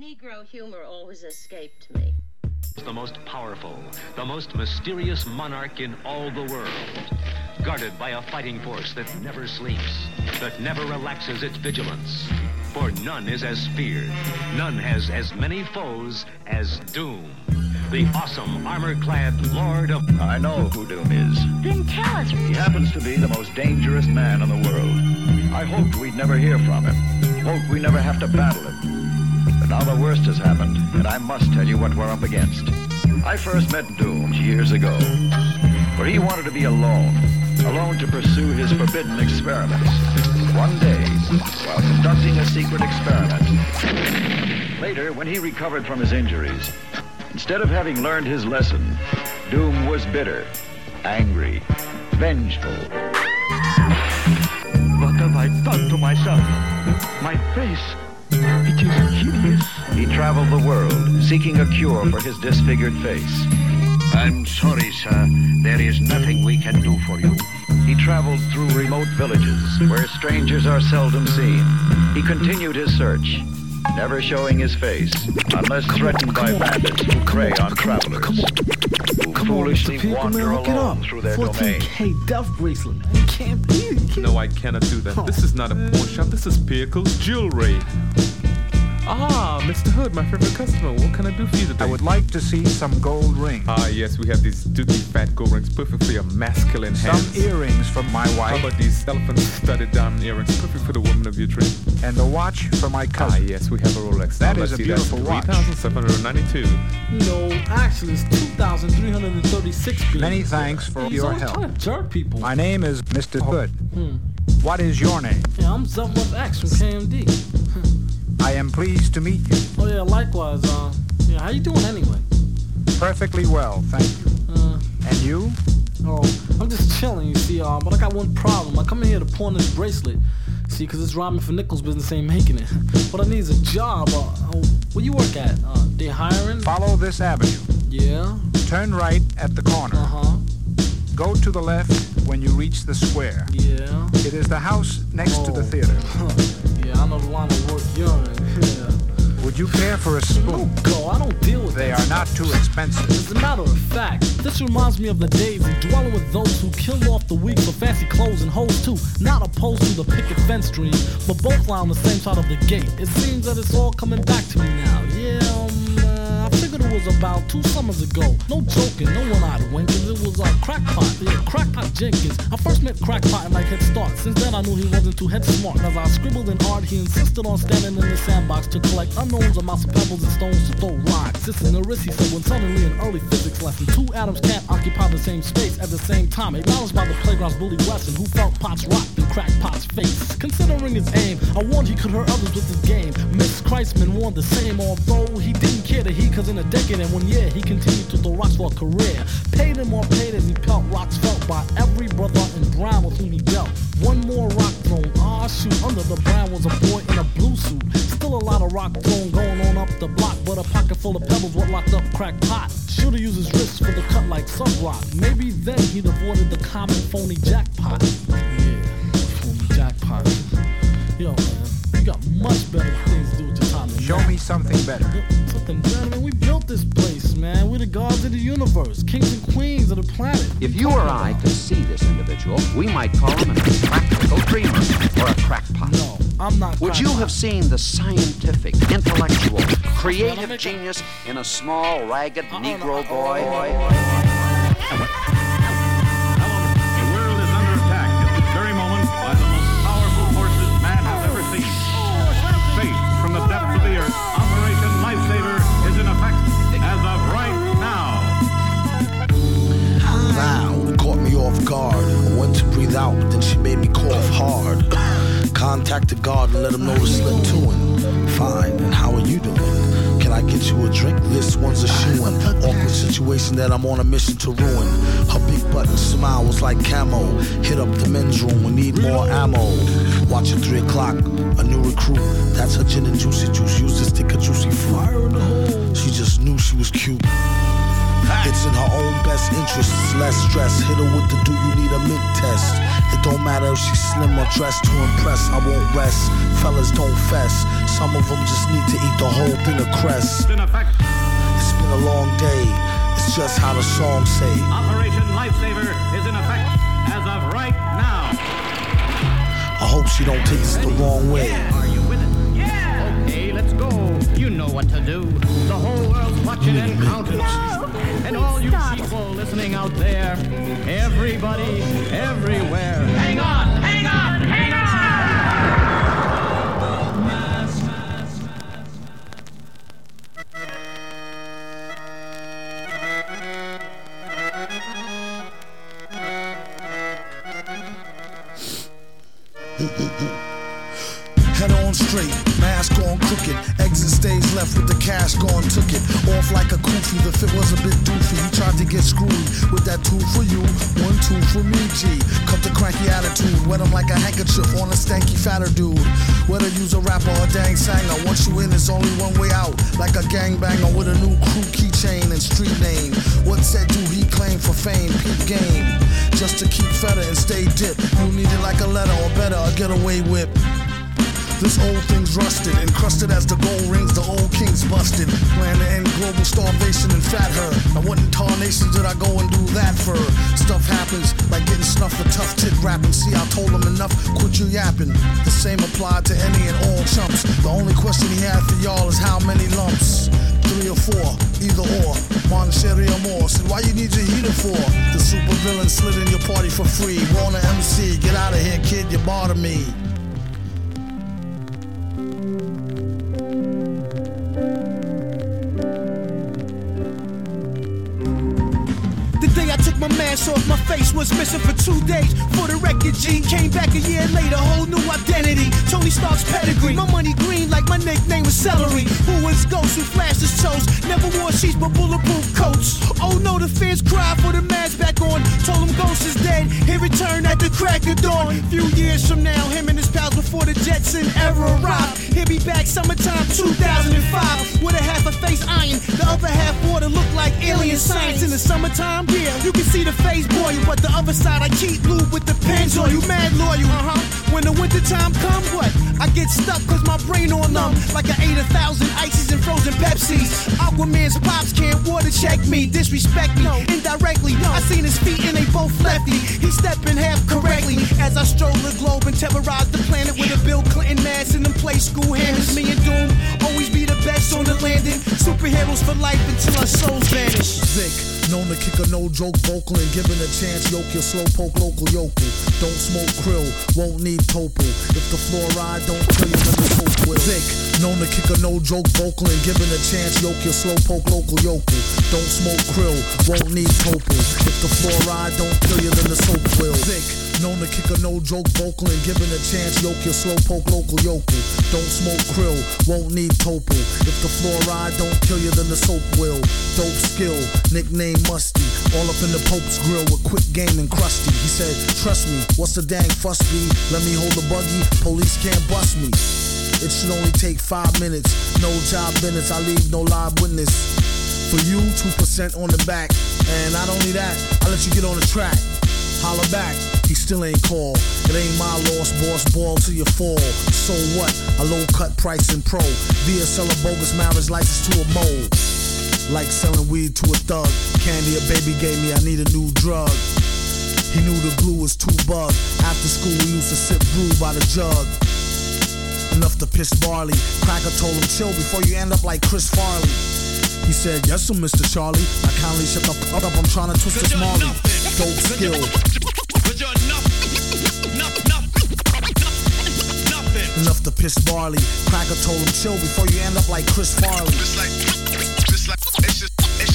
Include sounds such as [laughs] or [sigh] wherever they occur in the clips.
Negro humor always escaped me. The most powerful, the most mysterious monarch in all the world. Guarded by a fighting force that never sleeps, that never relaxes its vigilance. For none is as feared, none has as many foes as Doom. The awesome armor-clad Lord of... I know who Doom is. Then tell us. He happens to be the most dangerous man in the world. I hoped we'd never hear from him. Hoped we never have to battle him. Now the worst has happened, and I must tell you what we're up against. I first met Doom years ago, where he wanted to be alone, alone to pursue his forbidden experiments. One day, while conducting a secret experiment, later, when he recovered from his injuries, instead of having learned his lesson, Doom was bitter, angry, vengeful. What have I done to myself? My face, it is hideous. He traveled the world, seeking a cure for his disfigured face. I'm sorry, sir. There is nothing we can do for you. He traveled through remote villages where strangers are seldom seen. He continued his search, never showing his face unless threatened by bandits who prey on travelers, who foolishly People, wander man, look it up. through their domain. 14K death bracelet. You can't be. No, I cannot do that. This is not a pawn shop. This is Pickle's Jewelry. Ah, Mr. Hood, my favorite customer. What can I do for you today? I would like to see some gold rings. Ah, yes, we have these dookie fat gold rings, perfect for your masculine hand. Some hands. earrings for my wife. How wife. about these elephant-studded diamond earrings, perfect for the woman of your dream? And a watch for my cousin. Ah, yes, we have a Rolex. That Now, is a see, beautiful watch. 3,792. No, actually, it's 2,336 billion. Many thanks for He's your always help. trying to jerk people. My name is Mr. Hood. Hmm. What is your name? Yeah, I'm Zev Love X from KMD. I am pleased to meet you. Oh yeah, likewise. Uh, yeah, how you doing anyway? Perfectly well, thank you. Uh, And you? oh, I'm just chilling, you see. Uh, but I got one problem. I come in here to pawn this bracelet. See, cause this rhyming for nickels business ain't making it. [laughs] What I need is a job. Uh, uh, where you work at? Uh, they hiring? Follow this avenue. Yeah. Turn right at the corner. Uh huh. Go to the left when you reach the square. Yeah. It is the house next to the Oh. theater. [laughs] I know the line of work you're in. [laughs] Yeah. Would you care for a spoon? Go, I don't deal with They are not too expensive. As a matter of fact, this reminds me of the days of dwelling with those who kill off the weak for fancy clothes and hoes too. Not opposed to the picket fence dream, but both lie on the same side of the gate. It seems that it's all coming back to me now. Yeah, um, uh, it was about two summers ago. No joking, no one-eyed winkers. It was uh, Crackpot, yeah, Crackpot Jenkins. I first met Crackpot in like Head Start. Since then, I knew he wasn't too head smart. As I scribbled in art, he insisted on standing in the sandbox to collect unknowns amounts of pebbles and stones to throw rocks. This is a risk, he said, when suddenly in early physics lesson, two atoms can't occupy the same space at the same time. Acknowledged by the playground's bully Wesson, who felt Pot's rock in Crackpot's face. Considering his aim, I warned he could hurt others with his game. Miss Christman warned the same, although he didn't care that he, cause in a decade and one year, he continued to throw rocks for a career. Paid him more paid as he pelt rocks felt by every brother in brown with whom he dealt. One more rock thrown, ah shoot, under the brown was a boy in a blue suit. Still a lot of rock thrown going on up the block, but a pocket full of pebbles what locked up crackpot. Should've used his wrist for the cut like some Subrock. Maybe then he'd avoided the common phony jackpot. Yeah, phony jackpot. Yo, man, you got much better things Show me something better. Something better, man. We built this place, man. We're the gods of the universe, kings and queens of the planet. If you or I could see this individual, we might call him a practical dreamer or a crackpot. No, I'm not. Would you have seen the scientific, intellectual, creative genius in a small, ragged uh-uh, Negro uh-uh, uh-uh, boy? Contacted God and let him know to slip to him. Fine, and how are you doing? Can I get you a drink? This one's a shoe-in. Awkward situation that I'm on a mission to ruin. Her big button smile was like camo. Hit up the men's room, we need more ammo. Watch at 3 o'clock, a new recruit. That's her gin and juicy juice. Use this of juicy fruit. She just knew she was cute. It's in her own best interests, less stress. Hit her with the do you need a mint test. It don't matter if she's slim or dressed to impress. I won't rest. Fellas don't fess. Some of them just need to eat the whole thing of crest. It's been a long day. It's just how the song say. Operation Lifesaver is in effect as of right now. I hope she don't take this the wrong way. Are you with it? Yeah. Okay, let's go. You know what to do. The whole world's watching and counting. And all you people listening out there, everybody, everywhere. Hang on, hang mask on crooked. Exit stage left with the cash gone, took it. Off like a goofy, the fit was a bit doofy. He tried to get screwed with that two for you, one two for me, G. Cut the cranky attitude, wet him like a handkerchief on a stanky fatter dude. Whether use a rapper or dang sanger, once you in, there's only one way out. Like a gangbanger with a new crew keychain and street name. What said do he claim for fame? Peep game. Just to keep feather and stay dip. You need it like a letter or better, a getaway whip. This old thing's rusted, encrusted as the gold rings the old king's busted. Plan to end global starvation and fat her. Now what in tarnations did I go and do that for? Stuff happens, like getting snuffed for tough tit rapping. See, I told him enough, quit you yapping. The same applied to any and all chumps. The only question he had for y'all is how many lumps? Three or four, either or. One sherry or more. Said, why you need your heater for? The super villain slid in your party for free. Warner MC, get out of here, kid, you bother me. My mask off, my face was missing for two days. For the record, Gene came back a year later, whole new identity. Tony Stark's pedigree. My money green like my nickname was Celery. Who was Ghost who flashed his toes? Never wore sheets but bulletproof coats. Oh no, the fans cried for the mask back on. Told him Ghost is dead. He returned at the crack of dawn. Few years from now, him and his pals before the Jetson era arrived. He'll be back summertime 2005 with a half a face iron. The other half water look like alien science in the summertime. Yeah, you can see the face boy, but the other side I keep blue with the pens on you. Mad loyal, uh huh. When the winter time come, what? I get stuck cause my brain on numb. Like I ate a thousand ices and frozen Pepsis. Aquaman's pops can't water check me, disrespect me indirectly. I seen his feet and they both lefty. He stepping half correctly as I stroll the globe and terrorize the planet with a Bill Clinton mask and them Playskool hammers. Me and Doom always be the best on the landing. Superheroes for life until our souls vanish. Vic, known to kick a no joke vocal and given a chance, yoke your slow poke local yokel. Don't smoke krill, won't need topol. If the fluoride don't kill you, then the hope will. Vic, known to kick a no joke vocal and given a chance, yoke your slow poke local yokel. Don't smoke krill, won't need topol. If the fluoride don't kill you, then the soap will. Vic, known to kick a no joke vocal and given a chance, yoke your slow poke local yokel. Don't smoke krill, won't need topol. If the fluoride don't kill you, then the soap will. Dope skill, nickname Musty. All up in the Pope's grill with quick game and crusty. He said, Trust me, what's the dang fuss be? Let me hold the buggy, police can't bust me. It should only take five minutes. No job minutes, I leave no live witness. For you, 2% on the back. And not only that, I let you get on the track. Holler back, he still ain't call. It ain't my loss, boss, ball till you fall. So what? A low cut price in pro. Via sell a bogus marriage license to a mole. Like selling weed to a thug. Candy a baby gave me, I need a new drug. He knew the glue was too bug. After school, we used to sip brew by the jug. Enough to piss barley. Cracker told him, chill before you end up like Chris Farley. He said, yes, sir, Mr. Charlie. Now kindly shut the fuck up, I'm trying to twist this Marley. Dope skill. Enough to piss barley. Cracker told him, chill before you end up like Chris Farley. It's like, it's like, it's just, it's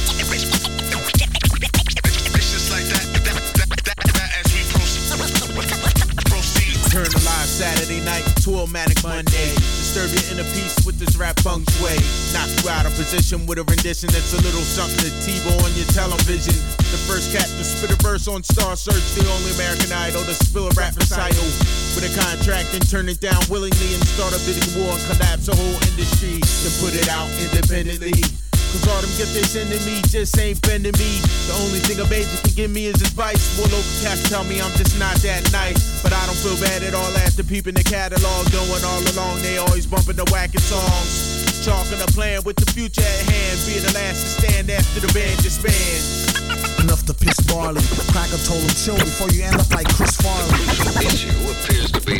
proceed. Turn to live Saturday night to a manic Monday. Disturb your inner peace with this rap feng shui. Knock you out of position with a rendition that's a little something to TiVo on your television. The first cat to spit a verse on Star Search, the only American idol to spill a rap recital. With a contract and turn it down willingly and start a bidding war and collapse the whole industry. Then put it out independently. Cause all them gifts they sending me just ain't bending me. The only thing a major can give me is advice. More local cats tell me I'm just not that nice. But I don't feel bad at all after peeping the catalog. Knowing all along they always bumping the wackest songs. Talking a plan with the future at hand. Be the last to stand after the band disbands. Enough to piss barley. Cracker told him chill before you end up like Chris Farley. The issue appears to be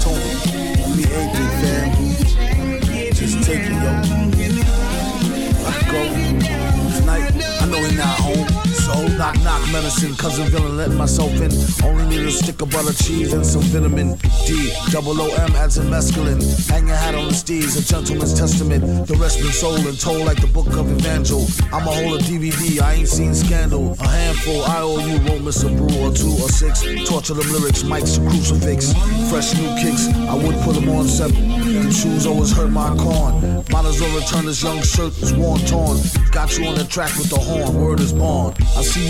told me. Knock knock medicine, cousin villain let myself in. Only need a stick of butter cheese and some vitamin D. Double O M adds a mescaline. Hang your hat on the steez, a gentleman's testament. The rest been sold and told like the book of Evangel. I'm a hold of DVD, I ain't seen scandal. A handful, I owe you, won't miss a brew or two or six. Torture them lyrics, Mike's a crucifix. Fresh new kicks, I would put them on seven. Them shoes always hurt my corn. Might as well return this young shirt, it's worn torn. Got you on the track with the horn, word is born. I see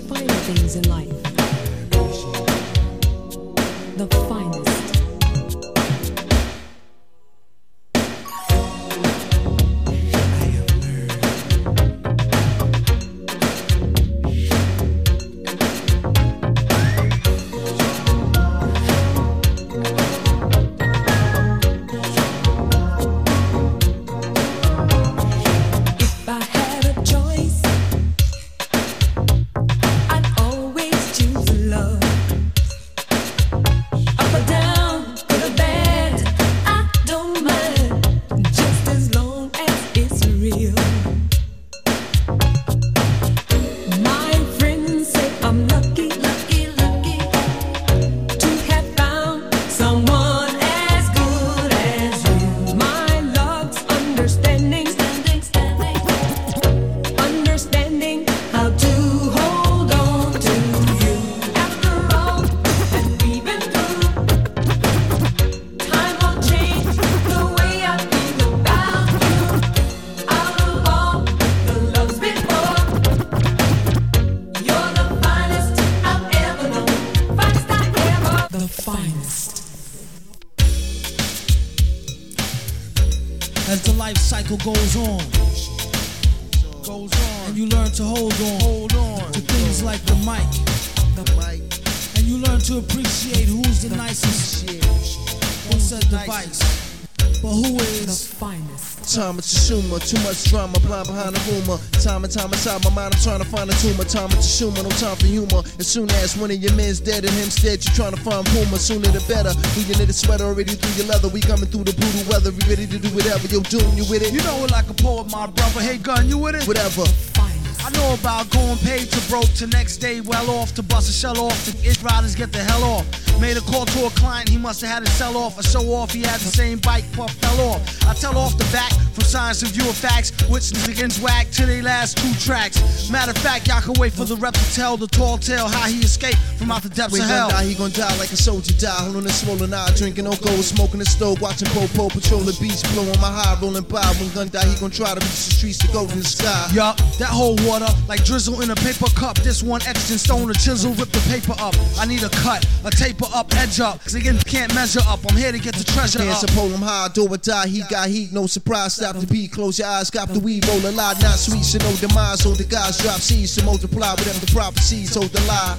the finer things in life. The finest. Time inside my mind, I'm trying to find a tumor. Time to Shuma, no time for humor. As soon as one of your men's dead and him's dead, you trying to find Puma. Sooner the better. We in the sweater already through your leather. We coming through the brutal weather. We ready to do whatever. Yo, doom, you with it? You know it like a poet, my brother. Hey, gun, you with it? Whatever. I know about going paid to broke to next day well off to bust a shell off to it riders get the hell off. Made a call to a client, he must have had to sell off. A show off, he had the same bike, puff fell off. I tell off the back from science and view of facts, which begins whack to they last two tracks. Matter of fact, y'all can wait for the rep to tell the tall tale how he escaped from out the depths of he hell. die, he gon' die like a soldier die. Holding a swollen eye, drinking no gold, smoking the stove, watching Popo patrol the beach, blowing my high, rolling by. When gun die, he gon' try to reach the streets to go to the sky. Yup, that whole water like drizzle in a paper cup. This one extra stone, a chisel, rip the paper up. I need a cut, a taper up, edge up. Cause again, can't measure up. I'm here to get the treasure up, hold him high, do or die. He got heat, no surprise. Stop the beat, close your eyes, got the weed, roll a lie. Not sweet, so no demise. So the guys drop seeds to multiply whatever the prophecies hold the lie.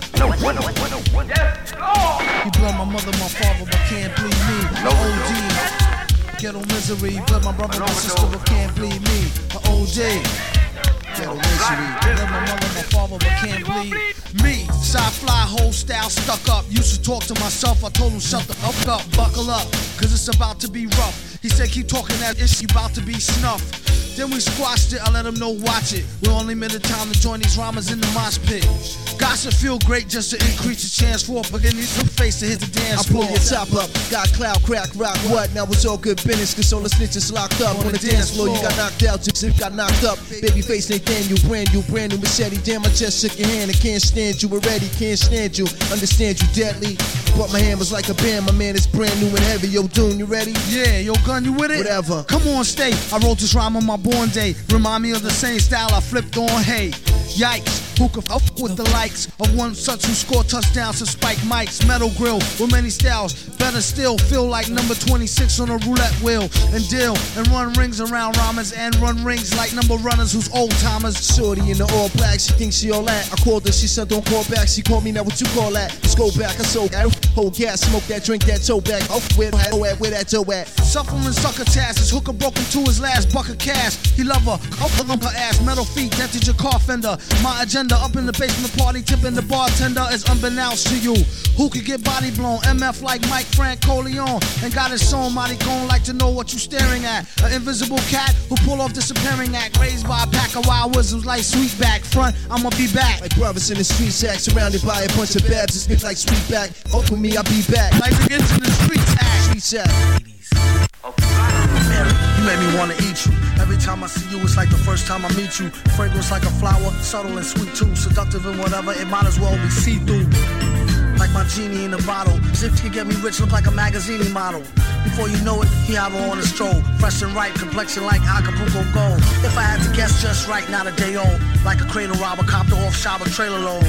You blow my mother, my father, but can't bleed me. No OD. ghetto misery. But my brother, my sister, but can't bleed me. A OJ. Love my mother, my father, but can't bleed me. Side fly, whole style stuck up. Used to talk to myself. I told him shut the fuck up, buckle up, cause it's about to be rough. He said keep talking that issue about to be snuffed. Then we squashed it, I let him know watch it. We only minute time to join these rhymers in the mosh pit. Gossip feel great just to increase the chance for a beginning to face to hit the dance floor. I pull your top up, got cloud, crack, rock, what? Now it's all good business, cause all the snitches locked up. On the dance floor, you got knocked out, it got knocked up. Baby Babyface Nathaniel, brand new, brand new machete. Damn, I just shook your hand, I can't stand you already, can't stand you. Understand you deadly. But my hand was like a band, my man is brand new and heavy. Yo, Doom, you ready? Yeah, yo, gun, you with it? Whatever. Come on, stay. I wrote this rhyme on my born day. Remind me of the same style I flipped on. Hey, yikes. Who could fuck with the likes of one such who scored touchdowns to spike mics? Metal grill with many styles. Better still, feel like number 26 on a roulette wheel. And deal and run rings around rhymers and run rings like number runners who's old timers. Shorty in the all black, she thinks she all that. I called her, she said don't call back. She called me, now what you call that? Let's go back, I sold that. Hold gas, smoke that, drink that, toe back. Oh, where, where, where that toe at? Suffering sucker task. Hooker broke him to his last buck of cash. He love her, on her ass, metal feet, dented your car fender. My agenda up in the basement party, tipping the bartender is unbeknownst to you. Who could get body blown? MF like Mike Frank Coleon. And got his song, mighty gone like to know what you staring at. An invisible cat who pull off disappearing act. Raised by a pack of wild wisdoms like Sweetback. Front, I'ma be back. Like brothers in the streets act, surrounded by a bunch of babs. It's big like Sweetback. With me, I'll be back. Like into the streets act. Streets act. You me wanna eat you. Every time I see you, it's like the first time I meet you. Fragrance like a flower, subtle and sweet too. Seductive and whatever, it might as well be see through. Like my genie in a bottle. Zip can get me rich, look like a magazine model. Before you know it, he have her on a stroll. Fresh and ripe, complexion like Acapulco gold. If I had to guess just right, not a day old. Like a cradle robber, copter off shop, a trailer load.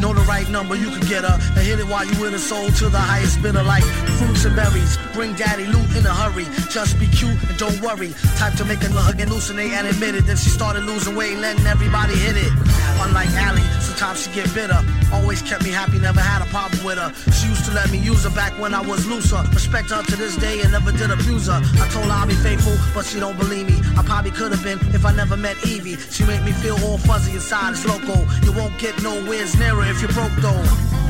Know the right number, you can get her. And hit it while you in a soul to the highest bidder. Like fruits and berries. Bring daddy loot in a hurry. Just be cute and don't worry. Type to make a hug and hallucinate and admit it. Then she started losing weight, letting everybody hit it. Unlike Allie, sometimes she get bitter. Always kept me happy, never had a problem with her. She used to let me use her back when I was looser. Respect her to this day and never did abuse her. I told her I'll be faithful, but she don't believe me. I probably could have been if I never met Evie. She make me feel all fuzzy inside, it's loco. You won't get nowhere nearer if you're broke though.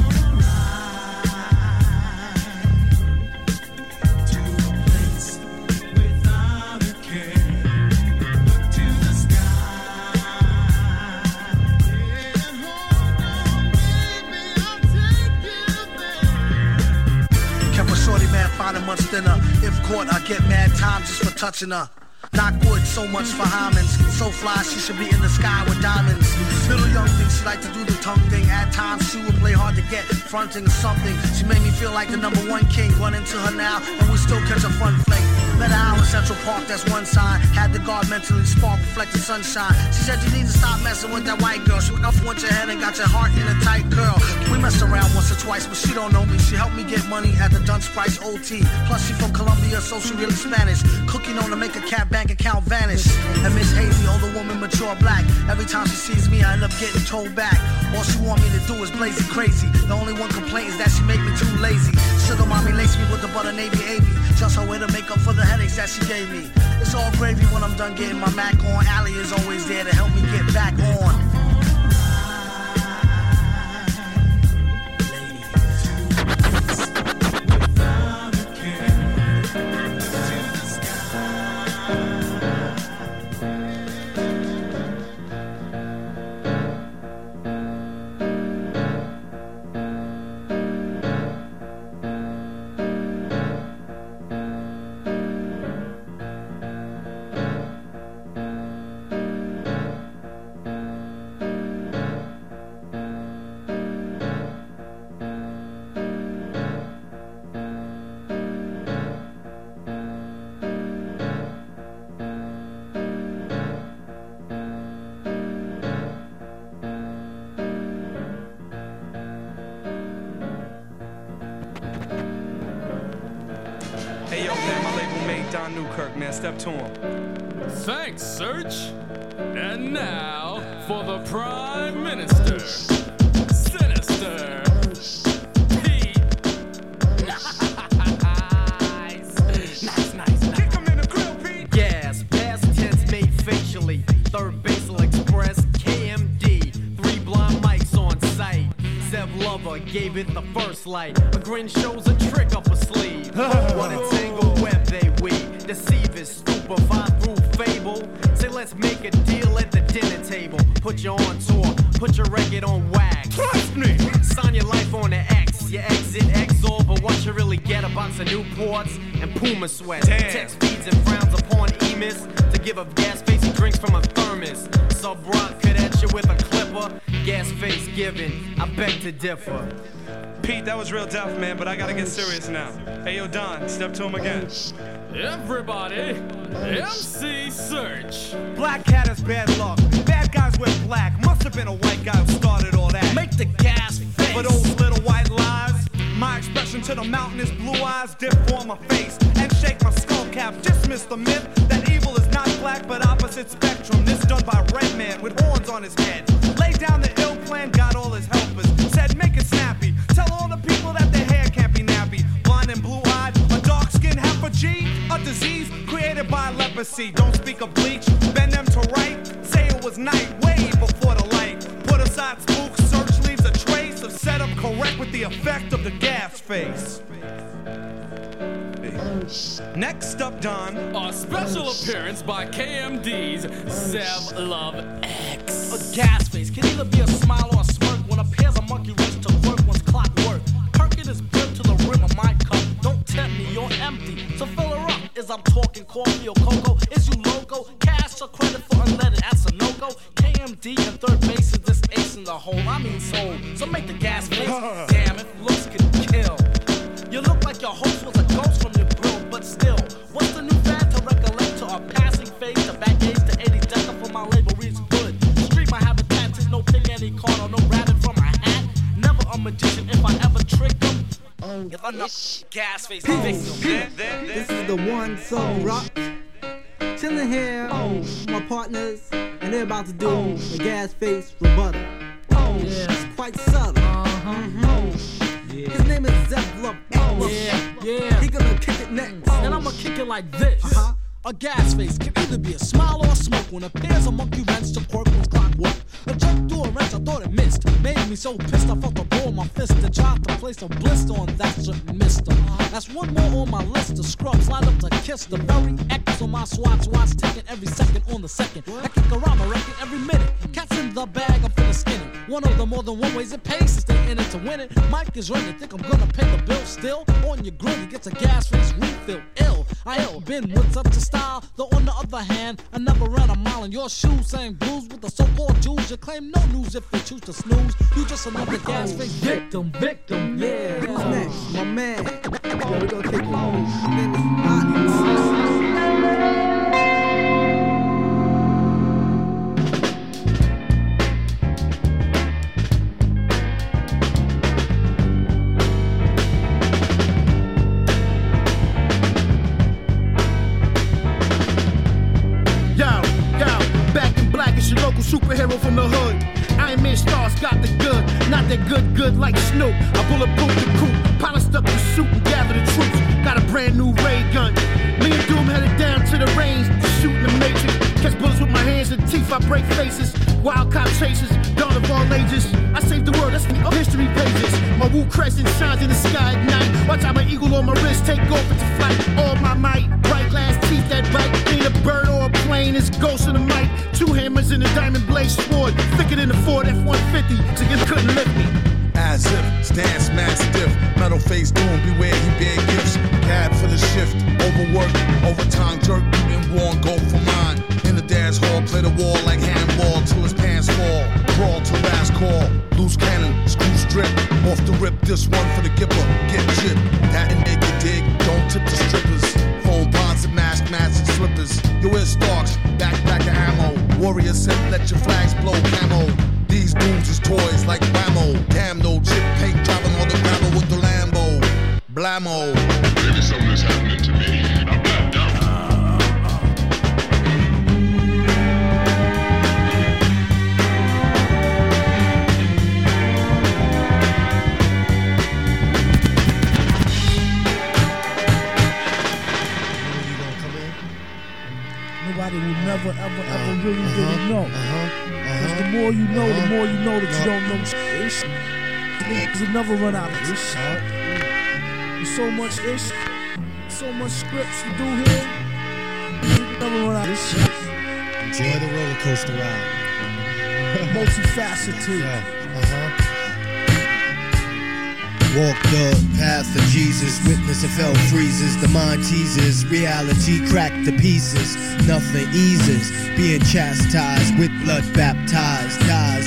Touching her. Not good, so much for Hymens. So fly, she should be in the sky with diamonds. Little young thing, she like to do the tongue thing. At times, she would play hard to get, fronting or something. She made me feel like the number one king. Run into her now, and we still catch a fun fling. Met her out in Central Park, that's one sign. Had the guard mentally spark, reflecting sunshine. She said you need to stop messing with that white girl. She up went your head and got your heart in a tight curl. We messed around once or twice, but she don't know me. She helped me get money at the Dunce Price OT. Plus, she from Colombia, so she really Spanish. Cooking on to make a cat bank account vanish. And Miss Hazy, older woman, mature black. Every time she sees me, I end up getting told back. All she want me to do is blaze it crazy. The only one complaint is that she make me too lazy. Sugar mommy lace me with the butter navy avy. Just her way to make up for the headaches that she gave me. It's all gravy when I'm done getting my Mac on. Allie is always there to help me get back on. Step to him. Thanks, Serch. Real tough, man, but I gotta get serious now. Hey, yo, Don, step to him again. Everybody, MC Serch. Black cat is bad luck. Bad guys wear black. Must have been a white guy who started all that. Make the gas face. For those little white lies, my expression to the mountain is blue eyes dip for my face and shake my skull cap. Dismiss the myth that evil is not black but opposite spectrum. This done by red man with horns on his head. Lay down the ill plan, got all his helpers. Said make it snappy. Tell all the people that their hair can't be nappy. Blind and blue eyed, a dark skin half a G, a disease created by leprosy. Don't speak of bleach, bend them to right. Say it was night, way before the light. Put aside spook, Serch leaves a trace of setup correct with the effect of the gas face. Next up, Don. A special appearance by KMD's Zev Love X. A gas face can either be a smile or a smirk when a pair's a monkey wrench to work one's clockwork. Perkin is built to the rim of my cup. Don't tempt me, you're empty. So fill her up. Is I'm talking coffee or cocoa? Is you logo? Cash or credit for unleaded? That's a no go. KMD and 3rd Bass is this ace in the hole. I mean soul. So make the gas face. [laughs] Damn it, looks can kill. You look like your host was a ghost from your grill, but still, what's the new fad to recollect to a passing phase to back age to 80 decker for my label reads good. Street my habitat is no pick any card or no rabbit from a hat. Never a magician if I ever trick them. Oh, if I'm not gas face victim. [laughs] This is the one song oh. rock. Chilling here, oh. with my partners, and they're about to do the gas face rebuttal. Yeah, it's quite subtle. Uh-huh. Mm-hmm. Mhm. His name is Zev Love. Yeah, yeah. He gonna kick it next. And I'ma kick it like this. Uh-huh. A gas face can either be a smile or a smoke when a pair's a monkey wrench to quirk clockwork. A jerk through a wrench, I thought it missed. Made me so pissed, I felt the ball in my fist and tried to place a blister on that certain mister. That's one more on my list. The scrubs lined up to kiss the very X on my swatch watch, taking every second on the second. I kick around my record every minute. Cats in the bag, I'm finna skin it. One of the more than one ways it pays to stay in it to win it. Mike is ready, think I'm gonna pay the bill still. On your grill, you get a gas face refill. Ill, I ill, been with such a style. Though on the other hand, I never ran a mile in your shoes saying blues with the so-called Jews. You claim no if you choose to snooze. You just another gas oh, face victim, victim, yeah. Next? My man. Yo, we gonna kick it. Oh, His Wild cop chases, dawn of all ages. I saved the world, that's me, oh, history pages. My woo crescent shines in the sky at night. Watch out, my eagle on my wrist take off into flight. All my might, bright glass teeth that bite. Ain't a bird or a plane, it's ghost in the mic. Two hammers in a diamond blade sword, thicker than the Ford F-150, so you couldn't lift me. As if, stance mastiff, metal face doom, beware he bear gifts. Cab for the shift, overwork, overtime jerk, been worn, go for mine. In the dance hall, play the wall like handball till his pants fall. Crawl to last call, loose cannon, screw strip. Off the rip, this one for the gipper, get chip. That and naked dig, don't tip the strippers. Phone bonds and mask, masks and slippers. You wear Starks, backpack of ammo. Warrior said, let your flags never run out of this. There's so much ish, so much scripts to do here. Never run out of this. Enjoy the roller coaster ride. Multifaceted. uh-huh. Walk the path of Jesus, witness of hell freezes, the mind teases, reality cracked to pieces, nothing eases, being chastised with blood baptized,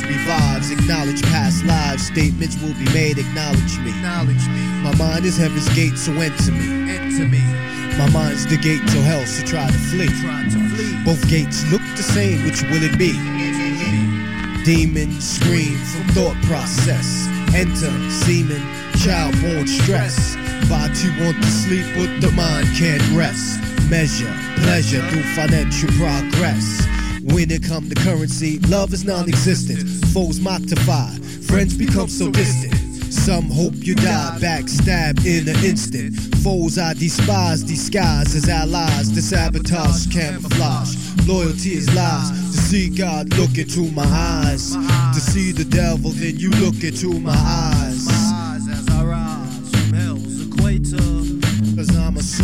revives, acknowledge past lives, statements will be made, acknowledge me. Acknowledge me. My mind is heaven's gate, so enter me. Enter me. My mind's the gate to hell, so try to flee. Try to flee. Both gates look the same, which will it be? Demon scream from thought process. Enter semen, child born stress. Body want to sleep, but the mind can't rest. Measure pleasure through financial progress. When it come to currency, love is non-existent. Foes modify, friends become so distant. Some hope you die, backstab in an instant. Foes I despise, disguise as allies. The sabotage camouflage. Loyalty is lies. To see God look into my eyes. To see the devil, then you look into my eyes.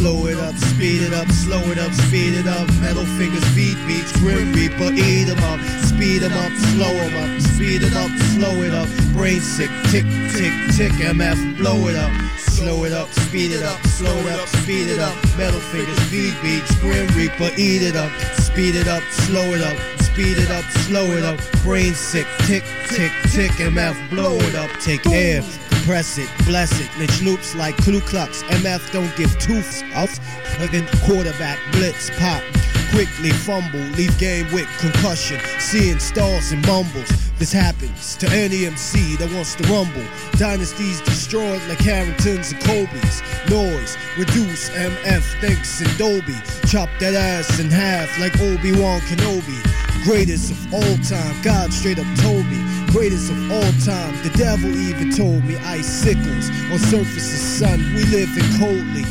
Slow it up, speed it up, slow it up, speed it up. Metal fingers, beat beats, grim reaper, eat 'em up, speed 'em up, slow 'em up, speed 'em up, slow it up. Brain sick, tick, tick, tick, MF, blow it up. Slow it up, speed it up, slow it up, speed it up. Metal fingers, beat beats, grim reaper, eat it up, speed it up, slow it up. Speed it up, slow it up, brain sick, tick, tick, tick, MF, blow it up, take air, compress it, bless it, Mitch loops like Ku Klux, MF don't give two f***s, again quarterback, blitz, pop, quickly fumble, leave game with concussion, seeing stars and mumbles, this happens to any MC that wants to rumble, dynasties destroyed like Harringtons and Kobe's, noise, reduce, MF thinks and Dolby, chop that ass in half like Obi-Wan Kenobi, Greatest of all time, God straight up told me. Greatest of all time, the devil even told me. Icicles on surface of sun, we live in coldly.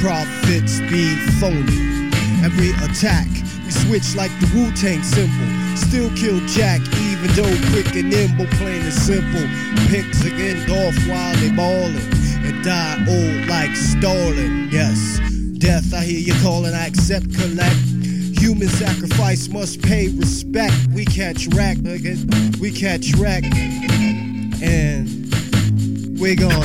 profits be phony. Every attack, we switch like the Wu Tang symbol. Still kill Jack, even though quick and nimble, plain and simple. Picks again off while they ballin' and die old like Stalin. Yes, death, I hear you calling, I accept, collect. Human sacrifice must pay respect. We catch rack, nigga. We catch rack. And we gonna,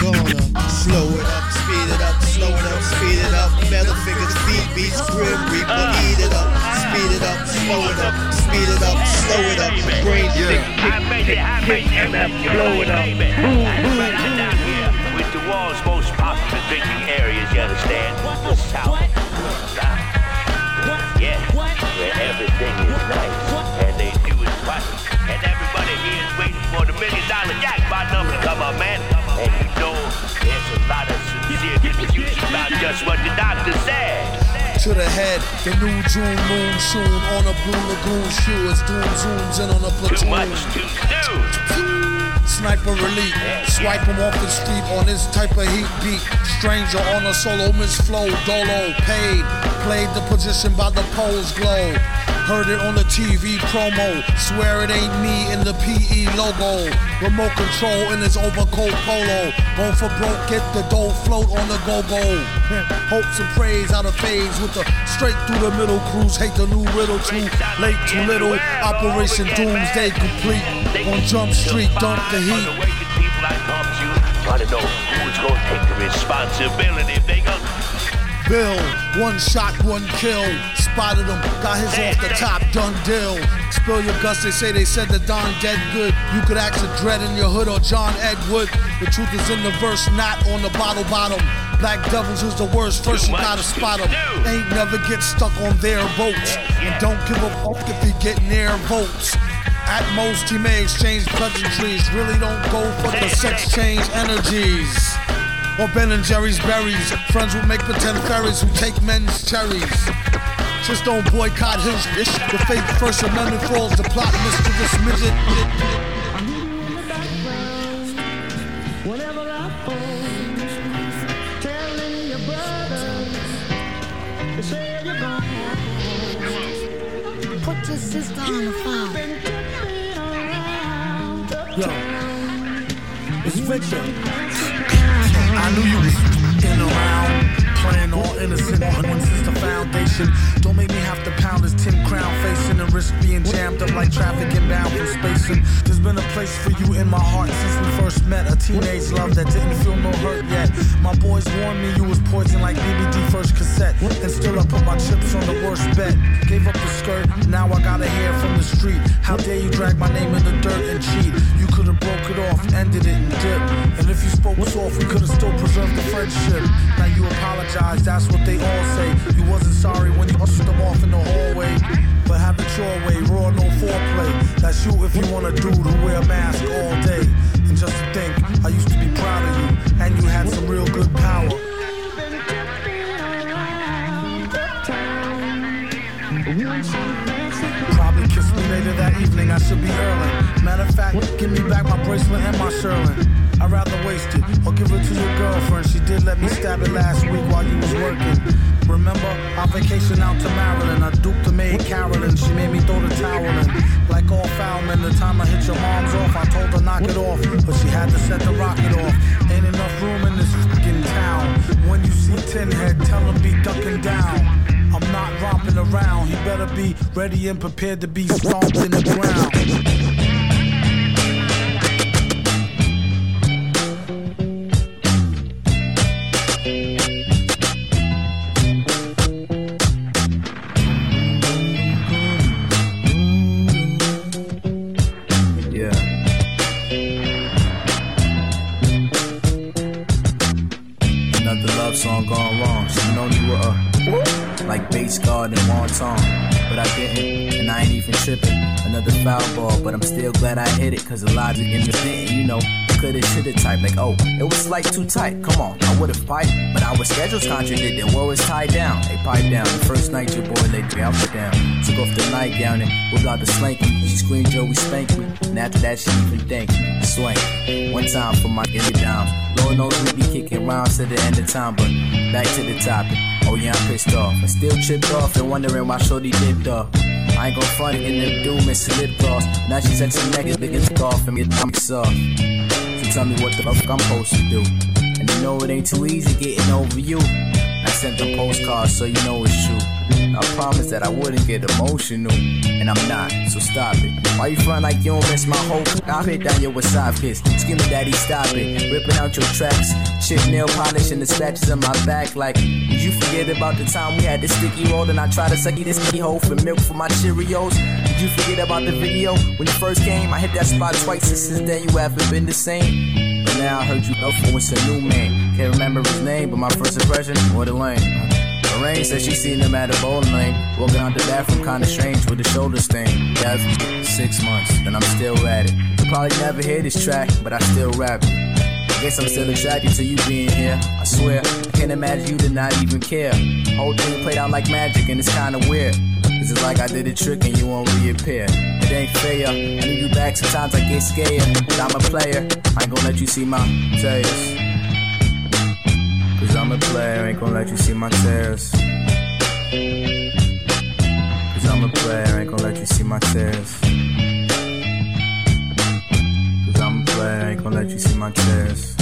gonna slow it up, speed it up, slow it up, speed it up. Metal fingers, beat beats, grim reaper, eat it up, speed it up, slow it up, speed it up, slow it up. Brain sick, kick, kick, kick, MF, blow it up. Right down here with the world's most popular drinking areas, you understand? The South. Just what the doctor said. To the head, the new June moon soon on a blue lagoon shoes. Doom zooms in on a platoon. Too much too soon. Sniper elite, swipe him off the street on this type of heat beat. Stranger on a solo, Miss Flow, Dolo, paid. Played the position by the poles glow. Heard it on the TV promo. Swear it ain't me in the PE logo. Remote control in his overcoat polo. Go for broke, get the dough, float on the go-go. [laughs] Hopes and praise out of phase with the straight through the middle cruise. Hate the new riddle too late, too little. Operation Doomsday complete. On Jump Street, dump the heat. Talk to know who's to take the responsibility if they go. Bill, one shot, one kill. Spotted him, got his off the top, done deal. Spill your guts, they say they said the Don dead good. You could ask a dread in your hood or John Edward. The truth is in the verse, not on the bottle bottom. Black Devils is the worst, first you gotta spot them. Ain't never get stuck on their votes. And don't give a fuck if you get near votes. At most, he may exchange pleasantries. Really don't go for the sex change energies. Or Ben and Jerry's berries. Friends will make pretend fairies who take men's cherries. Just don't boycott his ish. The fake First Amendment falls the plot, Mr. This midget. Whenever I fall, telling your brothers, they say you're gone. Put your sister on the phone. Yo. Victor. I knew you was in around. Playing all innocent on since the foundation. Don't make me have to pound this tin crown facing and risk being jammed up like traffic inbound from spacing. There's been a place for you in my heart since we first met. A teenage love that didn't feel no hurt yet. My boys warned me you was poison like BBD first cassette. And still I put my chips on the worst bet. Gave up the skirt, now I got a hair from the street. How dare you drag my name in the dirt and cheat? Have broke it off, ended it and dipped. And if you spoke soft, we could have still preserved the friendship. Now you apologize, that's what they all say. You wasn't sorry when you pushed them off in the hallway. But have it your way, raw, no foreplay. That's you if you want a dude who wear a mask all day. And just to think, I used to be proud of you, and you had some real good power. Later that evening, I should be early. Matter of fact, give me back my bracelet and my Sherlin. I'd rather waste it or give it to your girlfriend. She did let me stab it last week while you was working. Remember our vacation out to Maryland? I duped the maid Carolyn. She made me throw the towel in. Like all foul men, the time I hit your arms off, I told her knock it off, but she had to set the rocket off. Ready and prepared to be stomped in the ground. Foul ball, but I'm still glad I hit it, cause the logic in the thing, you know. Coulda, shoulda type, like, oh, it was like too tight. Come on, I would've piped, but our schedules contradicted. War was tied down. They pipe down. The first night your boy laid me out for down. Took off the nightgown and whipped out the slanky. She screamed, Joey, spanked me. And after that, she even thanked me. Swank. One time for my get down. Lord knows we be kicking rounds to the end of time, but back to the topic. Oh yeah, I'm pissed off. I still tripped off and wondering why Shorty dipped off. I ain't gon' front it in the doom and slip gloss. Now she said some niggas big as off and get me soft. So tell me what the fuck I'm supposed to do. And you know it ain't too easy getting over you. I sent the postcard so you know it's true. I promised that I wouldn't get emotional, and I'm not, so stop it. Why you front like you don't miss my whole I hit down your wasabi kiss, screaming daddy stop it. Ripping out your tracks, chip nail polish and the scratches on my back like Did you forget about the time we had the sticky roll and I tried to suck you this sticky hole for milk for my Cheerios? Did you forget about the video when you first came? I hit that spot twice and since then you haven't been the same. Now I heard you it's a new man. Can't remember his name, but my first impression, what a lame. Lorraine said she seen him at a bowling lane. Walking out the bathroom kinda strange with the shoulder stain. For six months, and I'm still at it. You probably never hear this track, but I still rap it. Guess I'm still attracted to you being here. I swear, I can't imagine you did not even care. Whole thing played out like magic, and it's kinda weird. Cause it's like I did a trick and you won't reappear. It ain't fair. I need you back, sometimes I get scared. But I'm a player, I ain't gonna let you see my tears. Cause I'm a player, ain't gonna let you see my tears. Cause I'm a player, ain't gonna let you see my tears. Cause I'm a player, ain't gonna let you see my tears.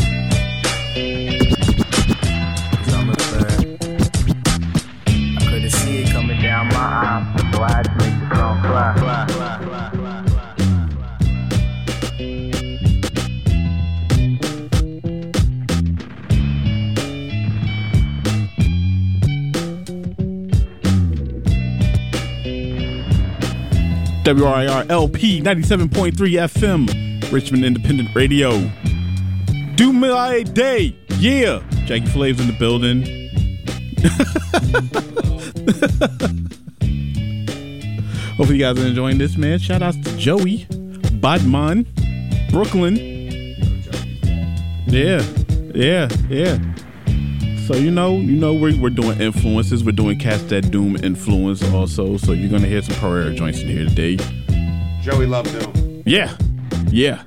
WRIR LP 97.3 FM, Richmond Independent Radio. Do my day, yeah. Jackie Flav's in the building. [laughs] Hopefully you guys are enjoying this, man. Shout outs to Joey, Bodman, Brooklyn. Yeah, yeah, yeah. So you know, you know, we're, we're doing influences. We're doing Cast That Doom influence also. So you're gonna hear some Pro Era joints in here today. Joey loved Doom. Yeah, yeah,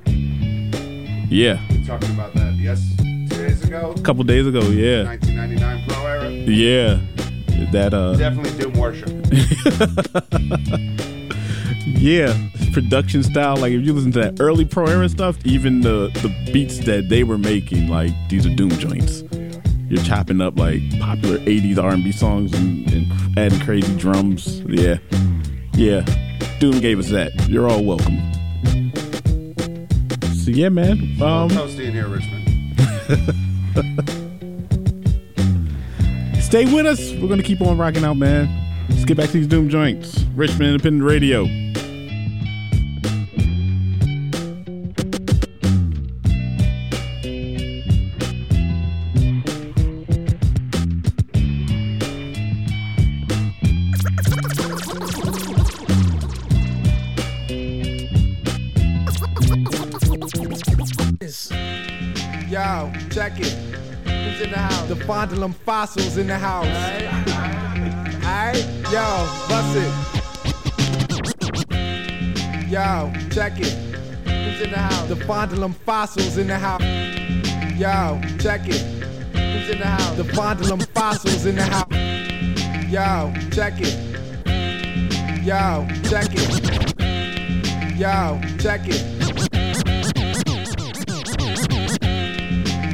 yeah. We talked about that, yes, two days ago. A couple days ago, yeah, 1999 Pro Era. yeah. That uh, Definitely Doom worship. [laughs] Yeah, production style. Like if you listen to that early pro era stuff, even the the beats that they were making, like these are doom joints. You're chopping up like popular '80s R&B songs and, and adding crazy drums. Yeah, yeah. Doom gave us that. You're all welcome. So yeah, man. Um, Toasty in here, Richmond. Stay with us. We're gonna keep on rocking out, man. Let's get back to these Doom joints. Richmond Independent Radio. Fondle 'Em fossils in the house. Alright, yo, bust it. Yo, check it. Who's in the house? The Fondle 'Em fossils in the house. Yo, check it. Who's in the house? The Fondle 'Em fossils in the house. Yo, check it. Yo, check it. Yo, check it.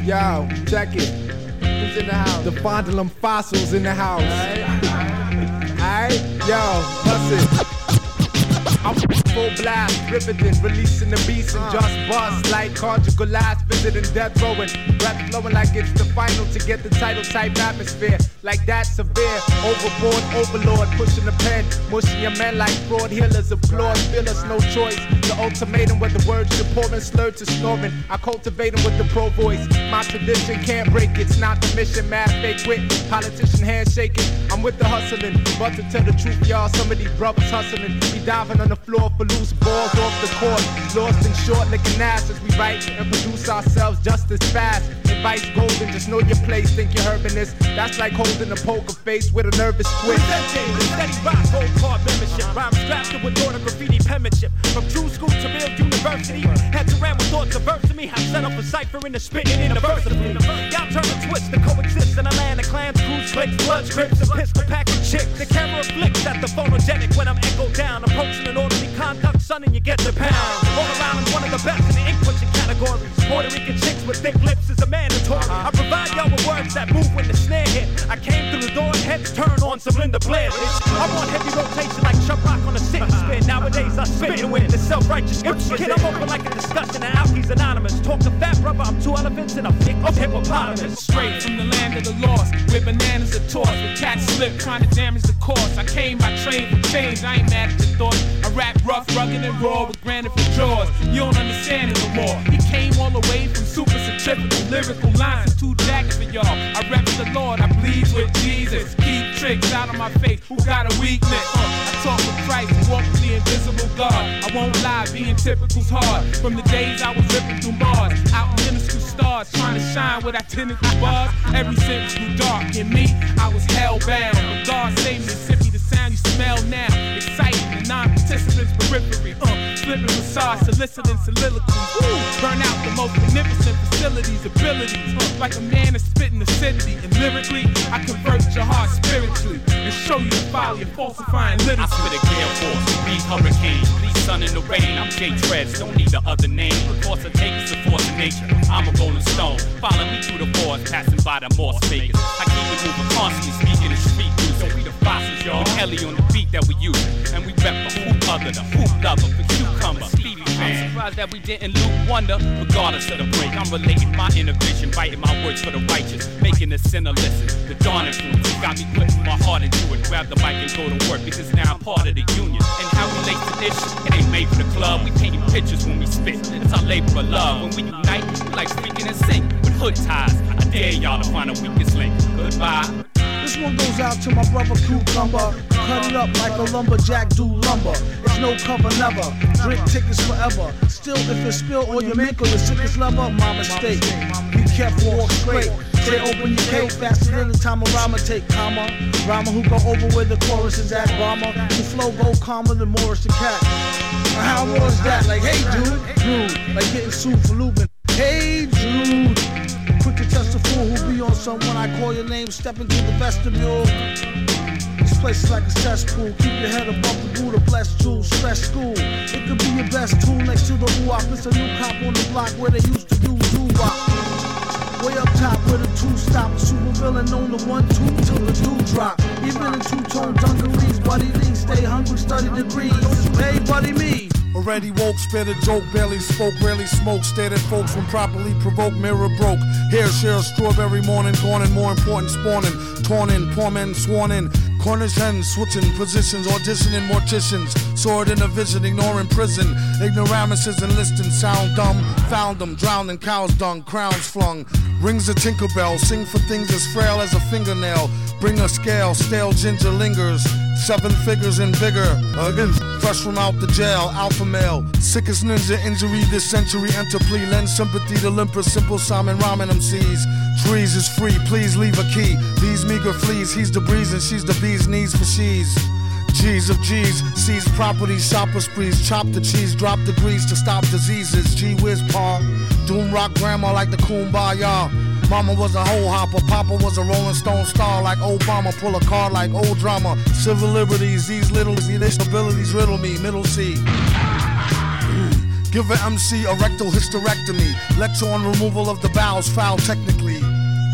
Yo, check it. In the house? The Fondle 'Em fossils in the house. Alright, yo, bust it. I'm full blast, riveting, releasing the beast and just bust like conjugal last, visiting death row and breath flowing like it's the final to get the title type atmosphere. Like that severe, overboard overlord, pushing the pen, mushing your men like fraud healers applaud, feel us no choice. The ultimatum with the words you're pouring, slurred to snoring. I cultivate them with the pro voice. My tradition can't break. It's not the mission, mad fake wit, politician handshaking. I'm with the hustling, but to tell the truth, y'all, some of these brothers hustling. Be diving on the floor for loose balls off the court. Lost in short licking ass as we write and produce ourselves just as fast. Advice golden, just know your place, think you're this. That's like holding a poker face with a nervous twist. Presenting steady rock gold card membership. Rhyme strapped with order graffiti penmanship. From true school to real university. Had to ram with thoughts averse to me. Have set up a cipher in the spitting university. Y'all turn and twist to coexist in a land of clans, crews, clicks, bloods, crips, and pistol packing chicks. The camera flicks at the phonogenic when I'm echo down. Approaching an orderly conduct, son, and you get the pound. All around, I'm one of the best in the punching categories. Puerto Rican chicks with thick lips is a mandatory. I provide y'all with words that move when the snare hit. I came through the door and heads turn on some Linda Blair. bitch. I want heavy rotation like Chubb Rock on a sitting spin. Nowadays I spit with the self-righteous Kid, I'm open like a discussion and out he's Anonymous. Talk to fat brother, I'm two elephants in a thick of hippopotamus. Straight from the land of the lost, where bananas are tossed, with cats slip trying to damage the course. I came by train for change, I ain't mad at your thoughts. I rap rough, rugged, and raw with granite for jaws. You don't understand it no more. He came all the way from super centrifugal lyrical lines for y'all. I rep the Lord, I bleed with Jesus. Keep tricks out of my face, who got a weakness? Uh, I talk with Christ walk with the invisible God. I won't lie, being typical's hard. From the days I was ripping through Mars, out in minuscule stars, trying to shine with identical bars. Every sense grew dark in me, I was hellbound. But God saved me and sent me the sound you smell now. Exciting the non-participants periphery. Uh, flipping facades, soliciting soliloquies. Burn out the most magnificent facilities, abilities. Uh, like a man is spitting acidity. And lyrically, I convert your heart spiritually and show you the folly of falsifying literacy. I spit a gale force, breathe hurricane, bleed sun in the rain. I'm Jay Treads, don't need the other name. Because I take the force of nature. I'm a rolling stone. Follow me through the forest, passing by the Moss Vegas. I keep it moving, constantly speaking in street fossils, y'all. With Ellie on the beat that we use. And we rep for who other, the hoop lover, the cucumber, Stevie fan. I'm surprised that we didn't loop wonder, regardless of the break. I'm relating my innovation, writing my words for the righteous, making the sinner listen. The dawn influence got me putting my heart into it. Grab the mic and go to work because now I'm part of the union. And how we late to this, it ain't made for the club. We painting pictures when we spit. It's our labor of love. When we unite, we like speaking and sing with hood ties. I dare y'all to find a weakest link. Goodbye. This one goes out to my brother Cucumber. Cut it up like a lumberjack do lumber. It's no cover never. Drink tickets forever. Still, if it spill on your mink or your sickest lover, my mistake. Be careful, walk straight. Stay open your cake faster than the time a rhymer take comma. Rhymer who go over where the chorus is at. Bomber who flow go calmer than Morris the cat. How was that? Like, hey dude, dude, like getting sued for looping. Hey dude, test a fool who be on someone. I call your name, step into the vestibule. This place is like a cesspool. Keep your head above the Buddha, bless jewels, stress school. It could be your best tool next to the UOP. It's a new cop on the block where they used to do doo-wop. Way up top where the two stop. Super villain on the one two till the two drop. Even in two tone dungarees, buddy Lee stay hungry, study degrees. Hey, buddy me. Already woke, spit a joke, barely spoke, rarely smoked. Stared at folks when properly provoked, mirror broke. Hair share strawberry morning, gone and more important spawning. Torn in, poor men sworn in. Cornish hens switching positions, auditioning morticians. Sword in a vision, ignoring prison. Ignoramuses enlisting, sound dumb. Found them, drowned in cow's dung, crowns flung. Rings a tinkerbell, sing for things as frail as a fingernail. Bring a scale, stale ginger lingers. Seven figures and bigger. Again, fresh from out the jail, alpha male. Sickest ninja injury this century. Enter plea, lend sympathy to limper, simple Simon Ramen MCs. Trees is free, please leave a key. These meager fleas, he's the breeze and she's the bee's knees for she's. G's of G's, seize properties, shopper sprees, chop the cheese, drop the grease to stop diseases. G whiz paw, doom rock grandma like the kumbaya. Mama was a hoe hopper, Papa was a Rolling Stone star like Obama. Pull a card like old drama. Civil liberties, these little these abilities riddle me. Middle C. Mm. Give an MC a rectal hysterectomy. Lecture on removal of the bowels, foul technically.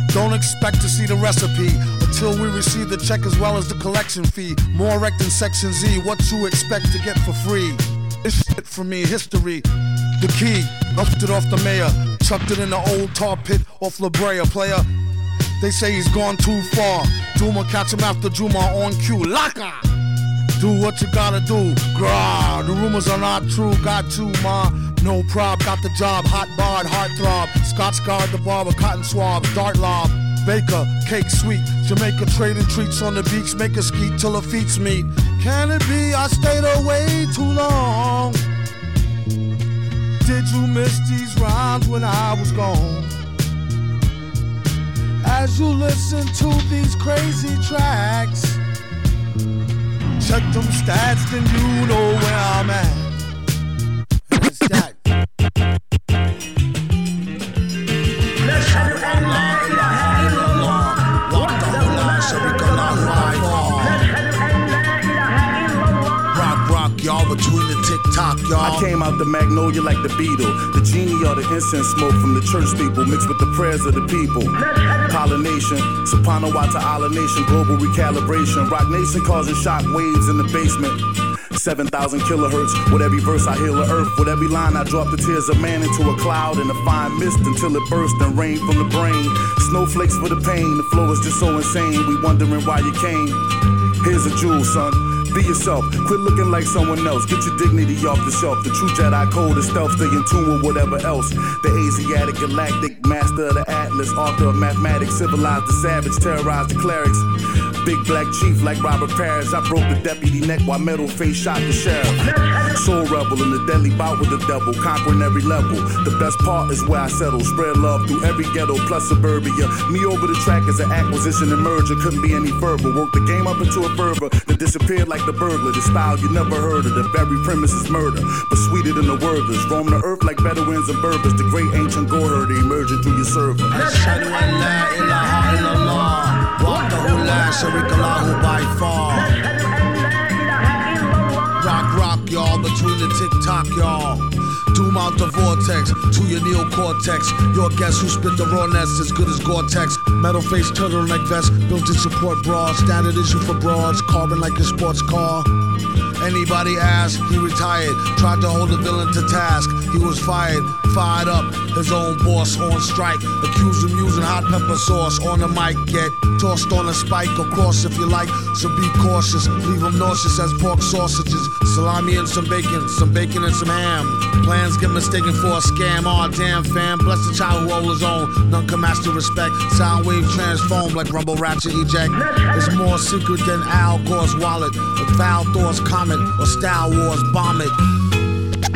Don't expect to see the recipe until we receive the check as well as the collection fee. More rec than Section Z, what you expect to get for free. For me, history. The key, upped it off the mayor, chucked it in the old tar pit off La Brea, player. They say he's gone too far. Duma catch him after Juma on cue. Laka! Do what you gotta do. Grah, the rumors are not true. Got you, ma. No prob, got the job. Hot barred, heart throb. Scotch guard, the barber, cotton swab, dart lob. Baker, cake sweet. Jamaica trading treats on the beach. Make a skeet till her feet meet. Can it be I stayed away too long? Did you miss these rhymes when I was gone? As you listen to these crazy tracks, check them stats, then you know where I'm at. Y'all. I came out the magnolia like the beetle. The genie or the incense smoke from the church people mixed with the prayers of the people. Pollination, soprano Isla Nation, global recalibration. Rock Nation causing shock waves in the basement. 7,000 kilohertz. With every verse I heal the earth. With every line I drop the tears of man into a cloud and a fine mist until it burst and rain from the brain. Snowflakes for the pain. The flow is just so insane. We wondering why you came. Here's a jewel, son. Be yourself. Quit looking like someone else. Get your dignity off the shelf. The true Jedi code is stealth. Stay in tune with whatever else. The Asiatic galactic master of the Atlas, author of mathematics, civilized the savage, terrorized the clerics. Big black chief like Robert Parish. I broke the deputy neck while metal face shot the sheriff. Soul rebel in the deadly bout with the devil, conquering every level. The best part is where I settle. Spread love through every ghetto plus suburbia. Me over the track is an acquisition and merger. Couldn't be any further. Work the game up into a fervor that disappeared like the burglar. The style you never heard of. The very premise is murder, but sweeter than the worders. Roam the earth like Bedouins and Berbers. The great ancient gore herder emerging through your server. Ashhadu an la ilaha illallah. Wahdahu la sharika lahu by far. Rock, rock, y'all, between the tick tock, y'all. Doom out the vortex to your neocortex. Your guess who spit the raw nest as good as Gore-Tex. Metal face turtleneck vest, built in support bra. Standard issue for broads, carbon like a sports car. Anybody ask, he retired. Tried to hold the villain to task. He was fired, fired up. His own boss on strike. Accused him using hot pepper sauce on the mic. Get tossed on a spike or cross if you like. So be cautious. Leave him nauseous as pork sausages. Salami and some bacon. Some bacon and some ham. Plans get mistaken for a scam. Aw, damn fam. Bless the child who hold his own. None can master respect. Sound wave transform like rumble ratchet eject. It's more secret than Al Gore's wallet. Or Val Thor's comet. Or Star Wars bomb it.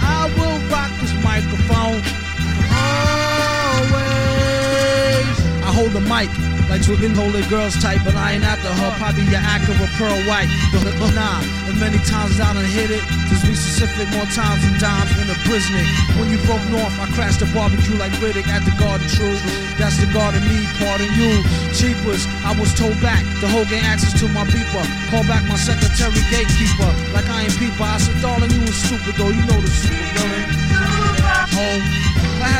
I will rock this microphone. Hold the mic like hold their girls tight, but I ain't after her. Probably your Acura Pearl White. But, nah, as many times as I done hit it. Just be specific, more times than dimes in a prison. When you broke north, I crashed the barbecue like Riddick at the Garden True. That's the garden me, pardon you. Cheapers, I was told back. The whole gang access to my beeper. Call back my secretary gatekeeper. Like I ain't peeper. I said, darling, you was stupid though. You know the super villain. Home.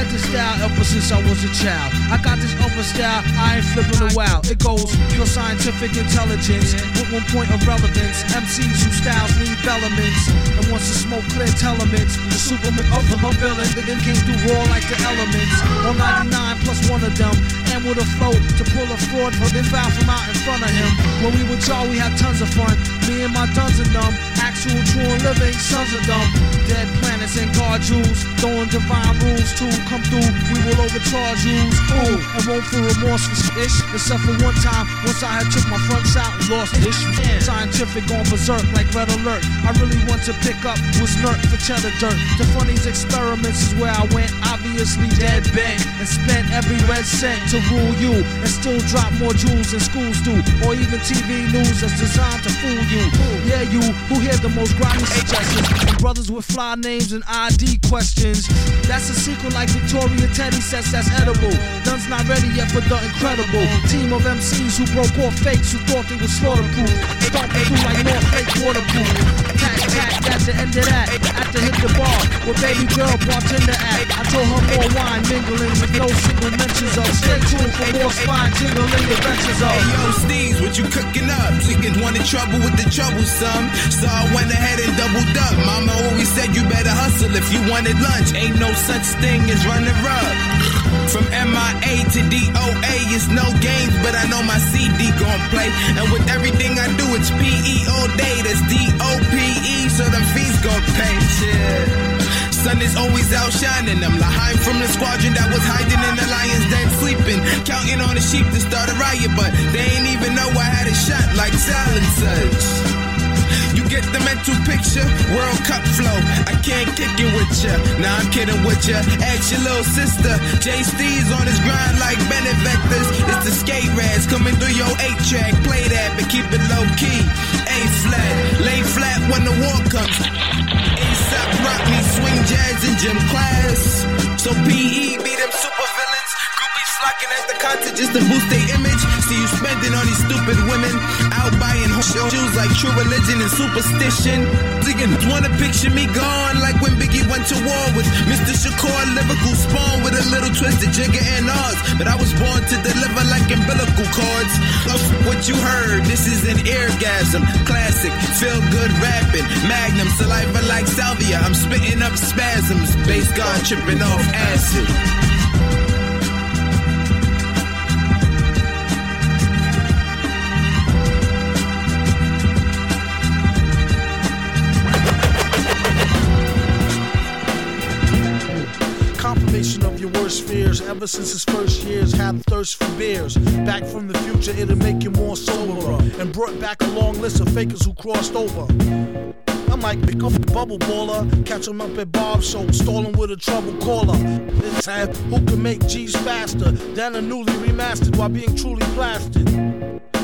Had this style ever since I was a child. I got this other style, I ain't flipping a wow. It goes pure scientific intelligence with one point of relevance. MCs whose styles need elements. And once the smoke cleared elements, the superman of the villain came through raw like the elements. On 99 plus one of them, and with a flow to pull a fraud, but then foul from out in front of him. When we were y'all, we had tons of fun. Me and my duns and them, actual true and living sons of them. Dead planets and guard jewels, throwing divine rules to come through. We will overcharge yous, ooh, and won't feel remorse for ish. Except for one time, once I had took my fronts out and lost ish. Scientific on berserk like red alert. I really want to pick up was nerd for cheddar dirt. The funniest experiments is where I went, obviously dead bent, and spent every red cent to rule you, and still drop more jewels than schools do, or even TV news that's designed to fool you. Yeah, you who hear the most grimy suggestions, brothers with fly names and ID questions. That's a secret like Victoria Teddy says that's edible. None's not ready yet for the incredible team of MCs who broke off fakes who thought they were slaughterproof. Stomping through like North Lake waterproof. Tack, tack, that's the end of that. After hit the bar with baby girl bartender at. I told her more wine mingling with no single mentions of. Stay tuned for more spine tingling adventures of. Hey yo, Steez, what you cooking up? Chicken wanted trouble with the troublesome. So I went ahead and doubled up. Mama always said you better hustle if you wanted lunch. Ain't no such thing as running rough. From MIA to DOA, it's no games, but I know my CD gon' play. And with everything I do, it's PE all day. That's D-O-P-E, so them fees gon' pay. Sun is always outshining them. Lahaim from the squadron that was hiding in the lion's den, sleeping, counting on the sheep to start a riot, but they ain't even know I had a shot like silencers. Get the mental picture, World Cup flow. I can't kick it with ya. Nah, I'm kidding with ya. Ask your little sister. Jay Steve's on his grind like Bennett Vectors. It's the skate rats coming through your 8 track. Play that, but keep it low key. A flat, lay flat when the war comes. ASAP rock me, swing jazz in gym class. So PE be them super villains. Groupies flocking at the concert just to boost their image. See you spending on these stupid women. Out buying shoes like true religion and superstition. Digging, wanna picture me gone like when Biggie went to war with Mr. Shakur, lyrical spawn with a little twist of Jigga and Oz. But I was born to deliver like umbilical cords. Love what you heard, this is an eargasm. Classic, feel good rapping. Magnum, saliva like salvia. I'm spitting up spasms. Bass God tripping off acid. Fears. Ever since his first years, had thirst for beers. Back from the future, it'll make you more soberer. And brought back a long list of fakers who crossed over. I might pick up a bubble baller, catch him up at Bob's show, stalling with a trouble caller. This time, who can make G's faster than a newly remastered while being truly plastered?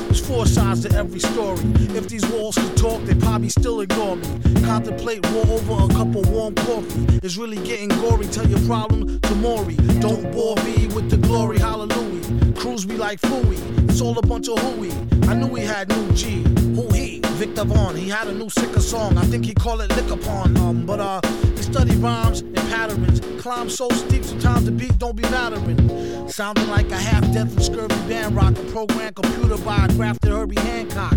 There's four sides to every story. If these walls could talk, they'd probably still ignore me. Contemplate war over a cup of warm coffee. It's really getting gory. Tell your problem to Maury. Don't bore me with the glory. Hallelujah. Cruise me like Fooey. It's all a bunch of hooey. I knew he had new G. Who he? Viktor Vaughn. He had a new sicker song. I think he called it Liquor Pond. Um, but uh, he studied rhymes and patterns. Climb so steep, sometimes the beat don't be mattering. Sounding like a half-dead from Scurvy Band Rock, a program computer by a grafted Herbie Hancock.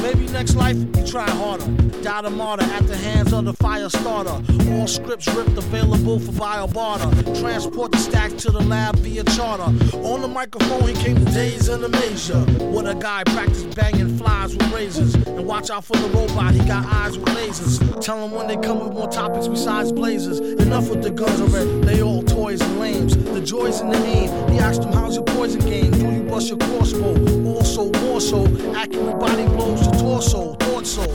Maybe next life he try harder. Died a martyr at the hands of the fire starter. All scripts ripped available for via barter. Transport the stack to the lab via charter. On the microphone he came to days in the major. What a guy practiced banging flies with razors. And watch out for the robot, he got eyes with lasers. Tell him when they come with more topics besides blazers. Enough with the guns already, they all toys and lames. The joys in the aim. He asked him, How's your poison game? Do you bust your crossbow? Also, more so, accurate body blows your torso, thought so.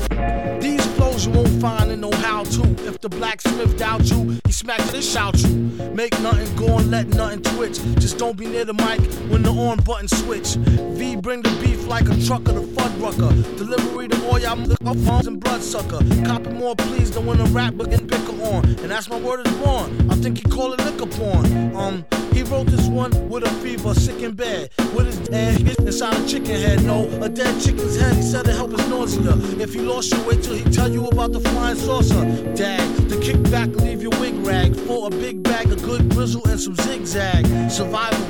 These flows you won't find in no how to. If the blacksmith doubt you, he smacks and shout you. Make nothing go and let nothing twitch. Just don't be near the mic when the on button switch. V bring the beef like a trucker to Fuddrucker. Delivery to all y'all motherfuckers and bloodsucker. Copy more please than when a rap book and picker on. And that's my word is born. I think he call it liquor porn. Um, he wrote this one with a fever, sick and bad. With his head inside a chicken head. No, a dead chicken's head. He said it help his nausea. If he lost you, wait till he tell you about the flying saucer. Dag, the kickback leave your wig rag. For a big bag of good grizzle and some zigzag. Survival,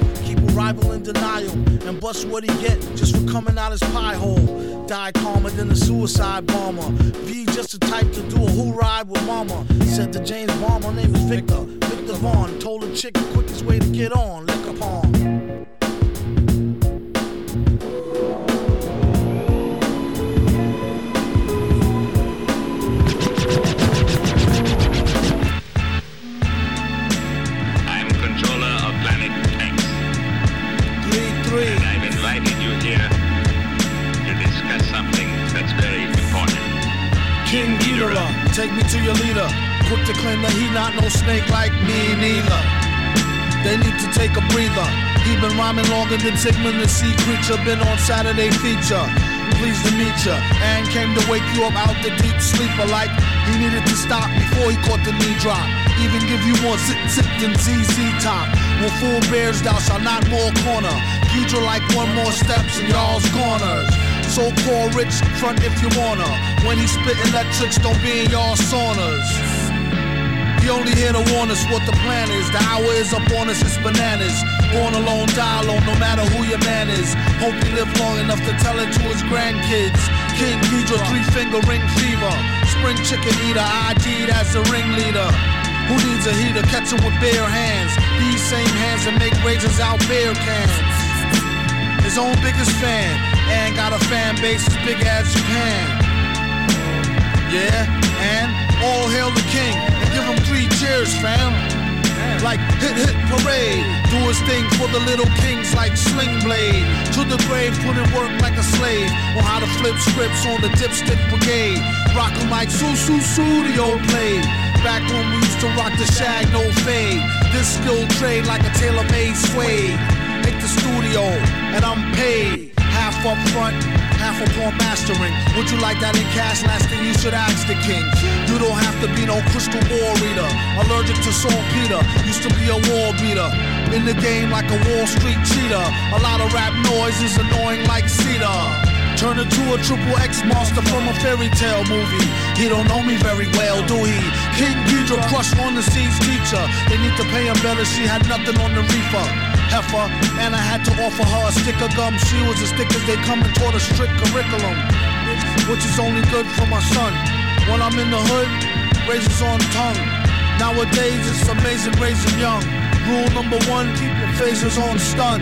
rival in denial. And bust what he get just for coming out his pie hole. Die calmer than a suicide bomber. V just the type to do a who ride with mama. Said to James my name is Viktor. Viktor Vaughn told a chick the quickest way to get on. Liquor pong. Take me to your leader. Quick to claim that he not no snake like me neither. They need to take a breather. He been rhyming longer than Sigmund the Sea Creature. Been on Saturday feature. Pleased to meet ya. And came to wake you up out the deep sleeper like he needed to stop before he caught the knee drop. Even give you more zip zip than ZZ Top. When full bears thou shalt not more corner. Geedorah like one more steps in y'all's corners. So called rich, front if you wanna. When he spit electrics, don't be in y'all saunas. He only here to warn us what the plan is. The hour is up on us, it's bananas. Born alone, die alone, no matter who your man is. Hope he live long enough to tell it to his grandkids. King Geedorah, three finger ring fever. Spring chicken eater, ID'd as the ringleader. Who needs a heater? Catch him with bare hands. These same hands that make razors out beer cans. His own biggest fan, and got a fan base as big as Japan. Yeah, and all hail the king, and give him three cheers, fam. Like hit hit parade, do his thing for the little kings like Sling Blade. To the grave, put in work like a slave. On how to flip scripts on the dipstick brigade. Rock 'em like Sussudio played. Back when we used to rock the shag, no fade. This skill trade like a tailor-made suede. Hit the studio, and I'm paid. Half up front, half upon mastering. Would you like that in cash? Last thing you should ask the king. You don't have to be no crystal ball reader. Allergic to saltpeter, used to be a wall beater. In the game like a Wall Street cheater. A lot of rap noise is annoying like cedar. Turn into a triple X monster from a fairy tale movie. He don't know me very well, do he? King Geedorah crushed on the seas teacher. They need to pay him better, she had nothing on the reefer. Heifer, and I had to offer her a stick of gum. She was as thick as they come and taught a strict curriculum, which is only good for my son. When I'm in the hood, razors on tongue. Nowadays it's amazing raising young. Rule number one, keep your phasers on stun.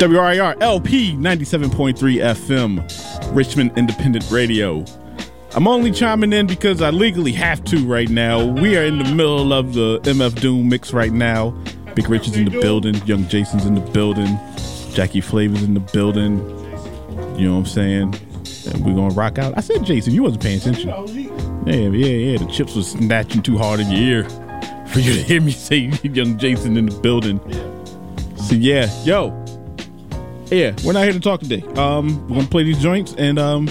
WRIR LP 97.3 FM, Richmond Independent Radio. I'm only chiming in because I legally have to right now. We are in the middle of the MF Doom mix right now. Big Rich is in the building, Young Jason's in the building, Jackie Flavor's in the building. You know what I'm saying? And we're gonna rock out. I said Jason, you wasn't paying attention. Yeah, yeah, yeah. The chips was snatching too hard in your ear for you to hear me [laughs] say Young Jason in the building. So yeah, yo, Yeah, we're not here to talk today. Um, we're gonna play these joints, and um,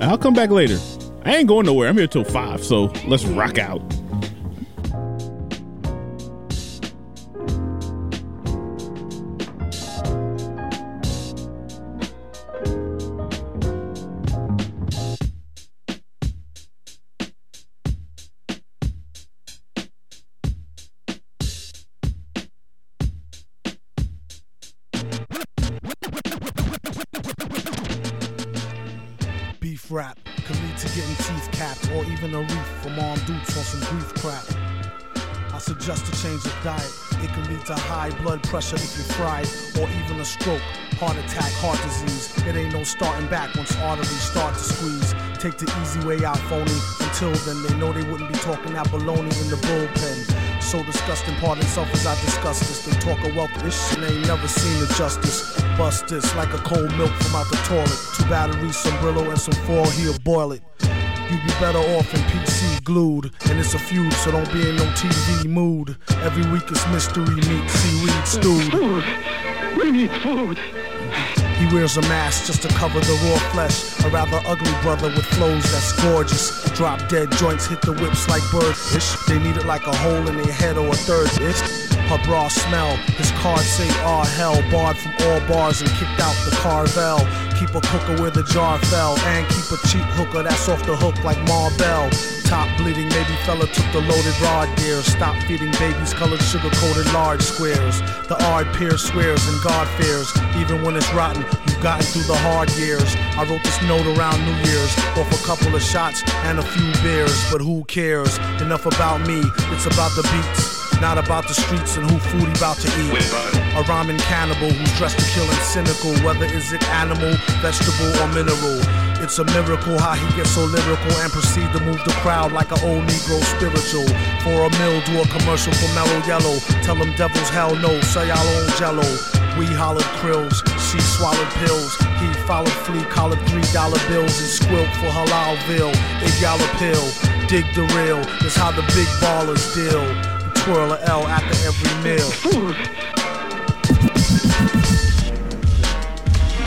I'll come back later. I ain't going nowhere. I'm here till five, so let's rock out. Pressure if you're fried, or even a stroke, heart attack, heart disease. It ain't no starting back once arteries start to squeeze. Take the easy way out, phony. Until then, they know they wouldn't be talking that baloney in the bullpen. So disgusting, pardon self as I discuss this. They talk of wealth, this shit ain't never seen the justice. Bust this like a cold milk from out the toilet. Two batteries, some Brillo, and some foil, he'll boil it. You'd be better off in PC glued. And it's a feud, so don't be in no TV mood. Every week it's mystery meat, seaweed stewed. Food. We need food. He wears a mask just to cover the raw flesh. A rather ugly brother with flows that's gorgeous. Drop dead joints hit the whips like bird-ish. They need it like a hole in their head or a third ish. Her bra smell, his cards say ah hell. Barred from all bars and kicked out the Carvel. Keep a cooker where the jar fell. And keep a cheap hooker that's off the hook like Ma Bell. Top bleeding, maybe fella took the loaded rod gear. Stop feeding babies colored sugar coated large squares. The ard peer swears and God fears. Even when it's rotten, you've gotten through the hard years. I wrote this note around New Year's. Off a couple of shots and a few beers. But who cares? Enough about me, it's about the beats. Not about the streets and who food he about to eat. A rhyming cannibal who's dressed to kill and cynical. Whether is it animal, vegetable, or mineral. It's a miracle how he gets so lyrical and proceed to move the crowd like an old Negro spiritual. For a mill, do a commercial for Mellow Yellow. Tell them devils hell no, sell y'all own jello. We hollered krills, she swallowed pills. He followed flea, collared three dollar bills and squilt for Halalville. If y'all a pill, dig the real. It's how the big ballers deal. Twirl a L after every meal. [laughs]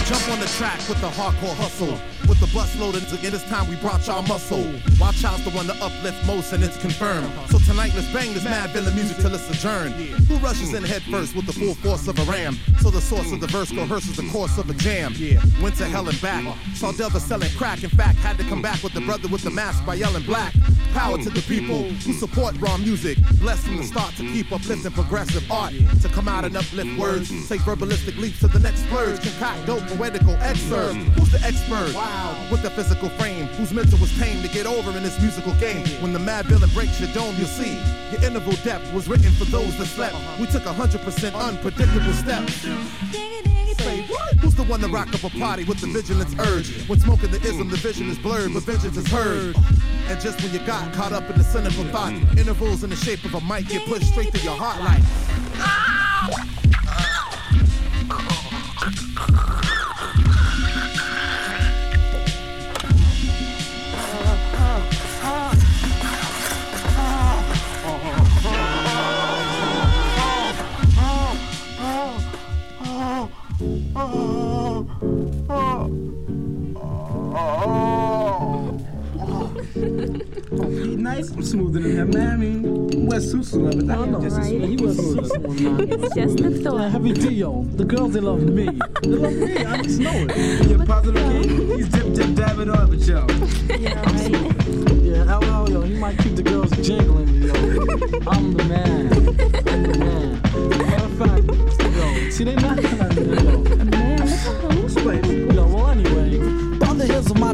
Jump on the track with the hardcore hustle. With the bus loaded, again this time we brought y'all muscle. Wild Child's the one to uplift most and it's confirmed. So tonight let's bang this mad villain music till it's adjourned. Who rushes in head first with the full force of a ram? So the source of the verse coerces the course of a jam. Went to hell and back. Saw Delva selling crack. In fact, had to come back with the brother with the mask by yelling black. Power to the people who support raw music. Blessed from the start to keep uplifting progressive art. To come out and uplift words. Take verbalistic leaps to the next splurge. Concoct dope poetical excerpt. Mm. Who's the expert? Wow. With the physical frame. Whose mental was tame to get over in this musical game. When the mad villain breaks your dome, you'll see. Your interval depth was written for those that slept. Uh-huh. We took a hundred percent unpredictable steps. Who's the one to rock up a party with the mm. vigilance urge? When smoking the ism, mm. the vision is blurred, but vengeance is heard. And just when you got caught up in the cynical thought, intervals in the shape of a mic get pushed straight through your heart like. Oh. He nice and smoother than him, man. I mean, West Susu love it. That ain't just as smooth. He was smooth. It's just a thought. Heavy Dio, the girls they love me. They love me. I just know it. You're positive kid. He's dip dip dabbing on with yo. [laughs] Yeah, right. Yeah, LL, yo, he might keep the girls jingling, yo. I'm the man. I'm the man. Matter of fact, yo, see they not gonna, yo.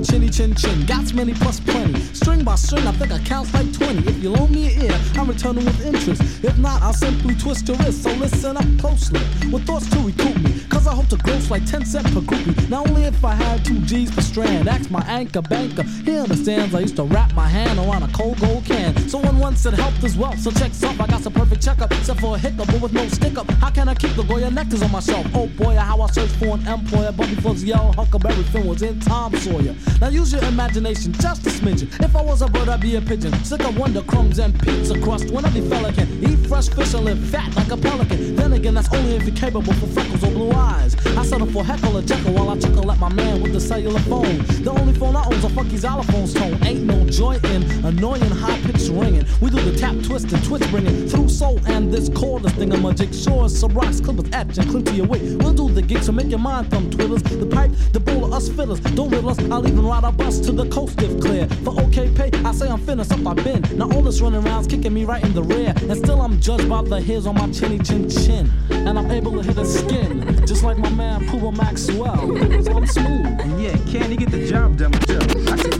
Chinny chin chin, got many plus plenty. String by string, I think I count like 20. If you loan me an ear, I'm returning with interest. If not, I'll simply twist your wrist. So listen up closely, with thoughts to recoup me. Cause I hope to gross like 10 cent per groupie. Not only if I had two G's per strand, ask my anchor banker. He understands I used to wrap my hand around a cold gold can. Someone once said health as well, so check up. I got some perfect checkup, except for a hiccup, but with no stick up. How can I keep the Goya nectars on my shelf? Oh boy, how I search for an employer, before the yellow Huckleberry Finn was in Tom Sawyer. Now use your imagination just a smidgen. If I was a bird, I'd be a pigeon. Sick of wonder crumbs and pizza crust. When every fella can eat fresh fish and live fat like a pelican. Then again, that's only if you're capable for freckles or blue eyes. I settle for heckle or jekyll while I chuckle at my man with the cellular phone. The only phone I own's a funky xylophone's tone. Ain't no joy in annoying high pitched ringing. We do the tap, twist, and twitch bringing through soul and this cordless thing. I'm a jigsaw, some rocks, clippers, etch, and cling to your way. We'll do the gig, so make your mind thumb twiddlers. The pipe, the bowl of us fiddlers. Don't riddle us, I'll even ride a bus to the coast if clear. For okay pay, I say I'm finished up, I've been. Now all this running around's kicking me right in the rear. And still I'm judged by the hairs on my chinny chin chin. And I'm able to hit a skin, just like my man Pooh Maxwell. Cause I'm smooth. And yeah, can he get the job done with Joe? I said,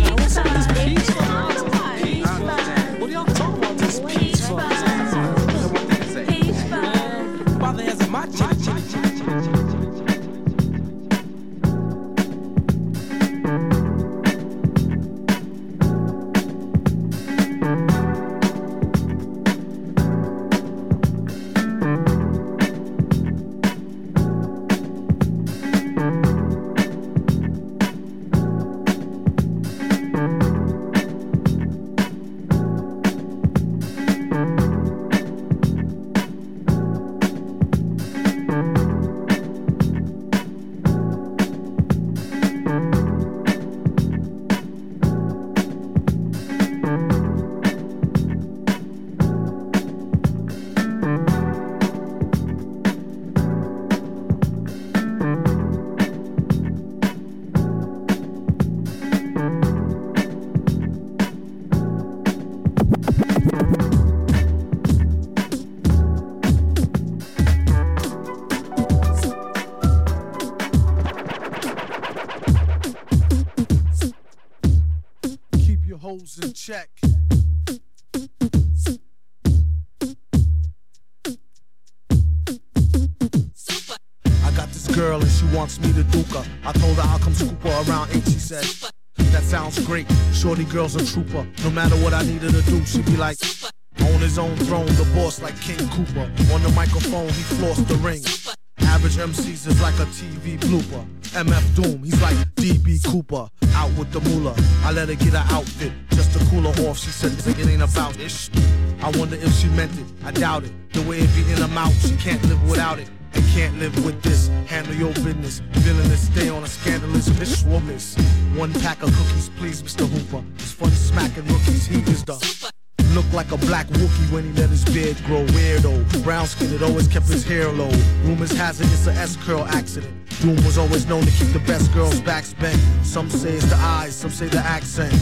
Now, what's up with this peach fuzz? What are y'all talking about? This peach fuzz. By the hands of my chinny In check. I got this girl and she wants me to duke her. I told her I'll come scoop her around eight. She said, That sounds great. Shorty girl's a trooper. No matter what I need her to do, she be like, On his own throne, the boss like King Cooper. On the microphone, he flossed the ring. Average MCs is like a TV blooper. MF Doom, he's like DB Cooper. Out with the moolah. I let her get her outfit just to cool her off. She said, It ain't about ish. I wonder if she meant it. I doubt it. The way it be in her mouth, she can't live without it. And can't live with this. Handle your business. Villainous, stay on a scandalous bitch woman's. One pack of cookies, please, Mr. Hooper. It's fun smacking rookies. He is the Look like a black Wookie when he let his beard grow. Weirdo, brown skin, it always kept his hair low. Rumors has it it's a S curl accident. Doom was always known to keep the best girls' backs bent. Some say it's the eyes, some say the accent.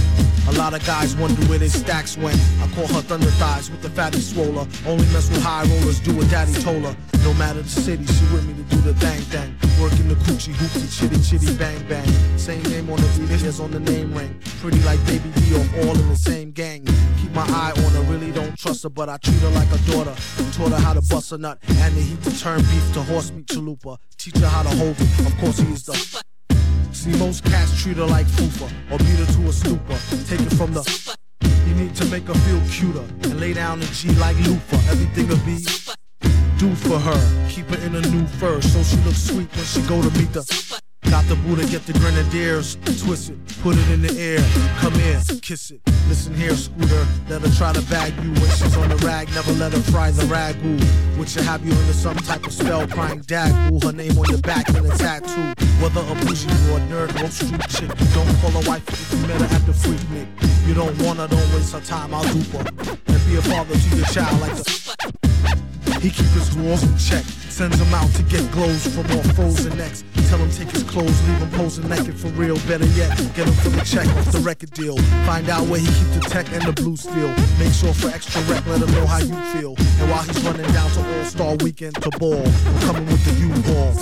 A lot of guys wonder where their stacks went. I call her thunder thighs with the fatty swoller. Only mess with high rollers, do what daddy told her. No matter the city, she with me to do the thang thang. Working the coochie hoopty chitty chitty bang bang. Same name on the beat, on the name ring. Pretty like baby D all in the same gang. Keep my eye on her, really don't trust her, but I treat her like a daughter. Taught her how to bust a nut and the heat to turn beef to horse meat chalupa. Teach her how to hold it. Of course, he is the. See, most cats treat her like fufa or beat her to a stupor. Take it from the. You need to make her feel cuter and lay down the G like loofah. Everything will be do for her. Keep her in a new fur so she looks sweet when she go to meet the. Got the Buddha, get the grenadiers, twist it, put it in the air. Come here, kiss it. Listen here, Scooter. Let her try to bag you when she's on the rag. Never let her fry the ragu. Which should have you under some type of spell, crying dagu. Her name on your back and a tattoo. Whether a bougie or a nerd or street chick. Don't call her wife if you met her at the freak nick. You don't want her, don't waste her time. I'll dupe her. And be a father to your child like the. He keep his walls in check. Sends him out to get glows from all frozen necks. Tell him take his clothes, leave him posing naked for real. Better yet, get him for the check off the record deal. Find out where he keep the tech and the blue steel. Make sure for extra rec, let him know how you feel. And while he's running down to All Star Weekend to ball, I'm coming with the U-Ball.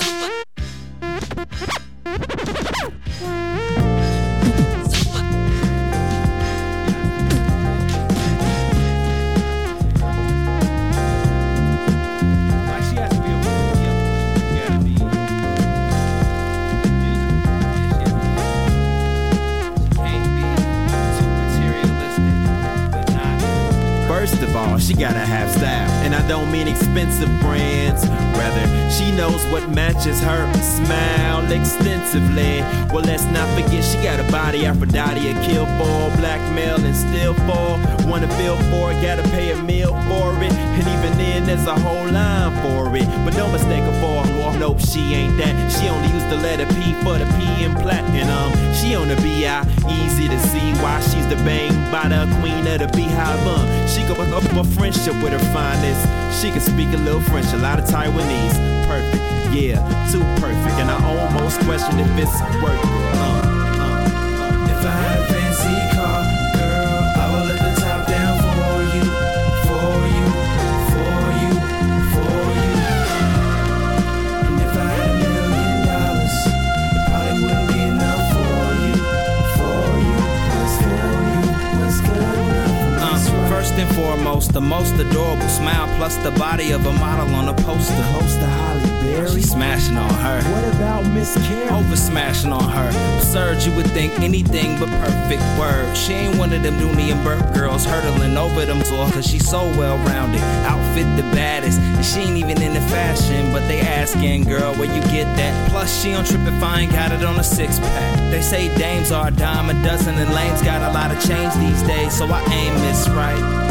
All, she gotta have style. And I don't mean expensive brands. Rather, she knows what matches her smile extensively. Well, let's not forget she got a body Aphrodite, a kill for, blackmail and still for. Wanna feel for it, gotta pay a meal for it. And even then, there's a whole line for it. But don't mistake her for a whore. Nope, she ain't that. She only used the letter P for the P in platinum. She on the BI, easy to see why she's the bang by the queen of the beehive. Um, she go up a friendship with her finest. She can speak a little French, a lot of Taiwanese. Perfect, yeah, too perfect. And I almost question if it's worth it. Uh, uh. If I had and foremost, the most adorable smile plus the body of a model on a poster. Host of Halle Berry. She smashing on her. What about Miss Carey? Over smashing on her. Absurd, you would think anything but perfect word. She ain't one of them Dooney and Bourke girls hurdling over them floor cause she's so well rounded. Outfit the baddest. And she ain't even into fashion, but they asking, girl, where you get that? Plus, she on Trippify got it on a six pack. They say dames are a dime a dozen and lames got a lot of change these days, so I aim this right.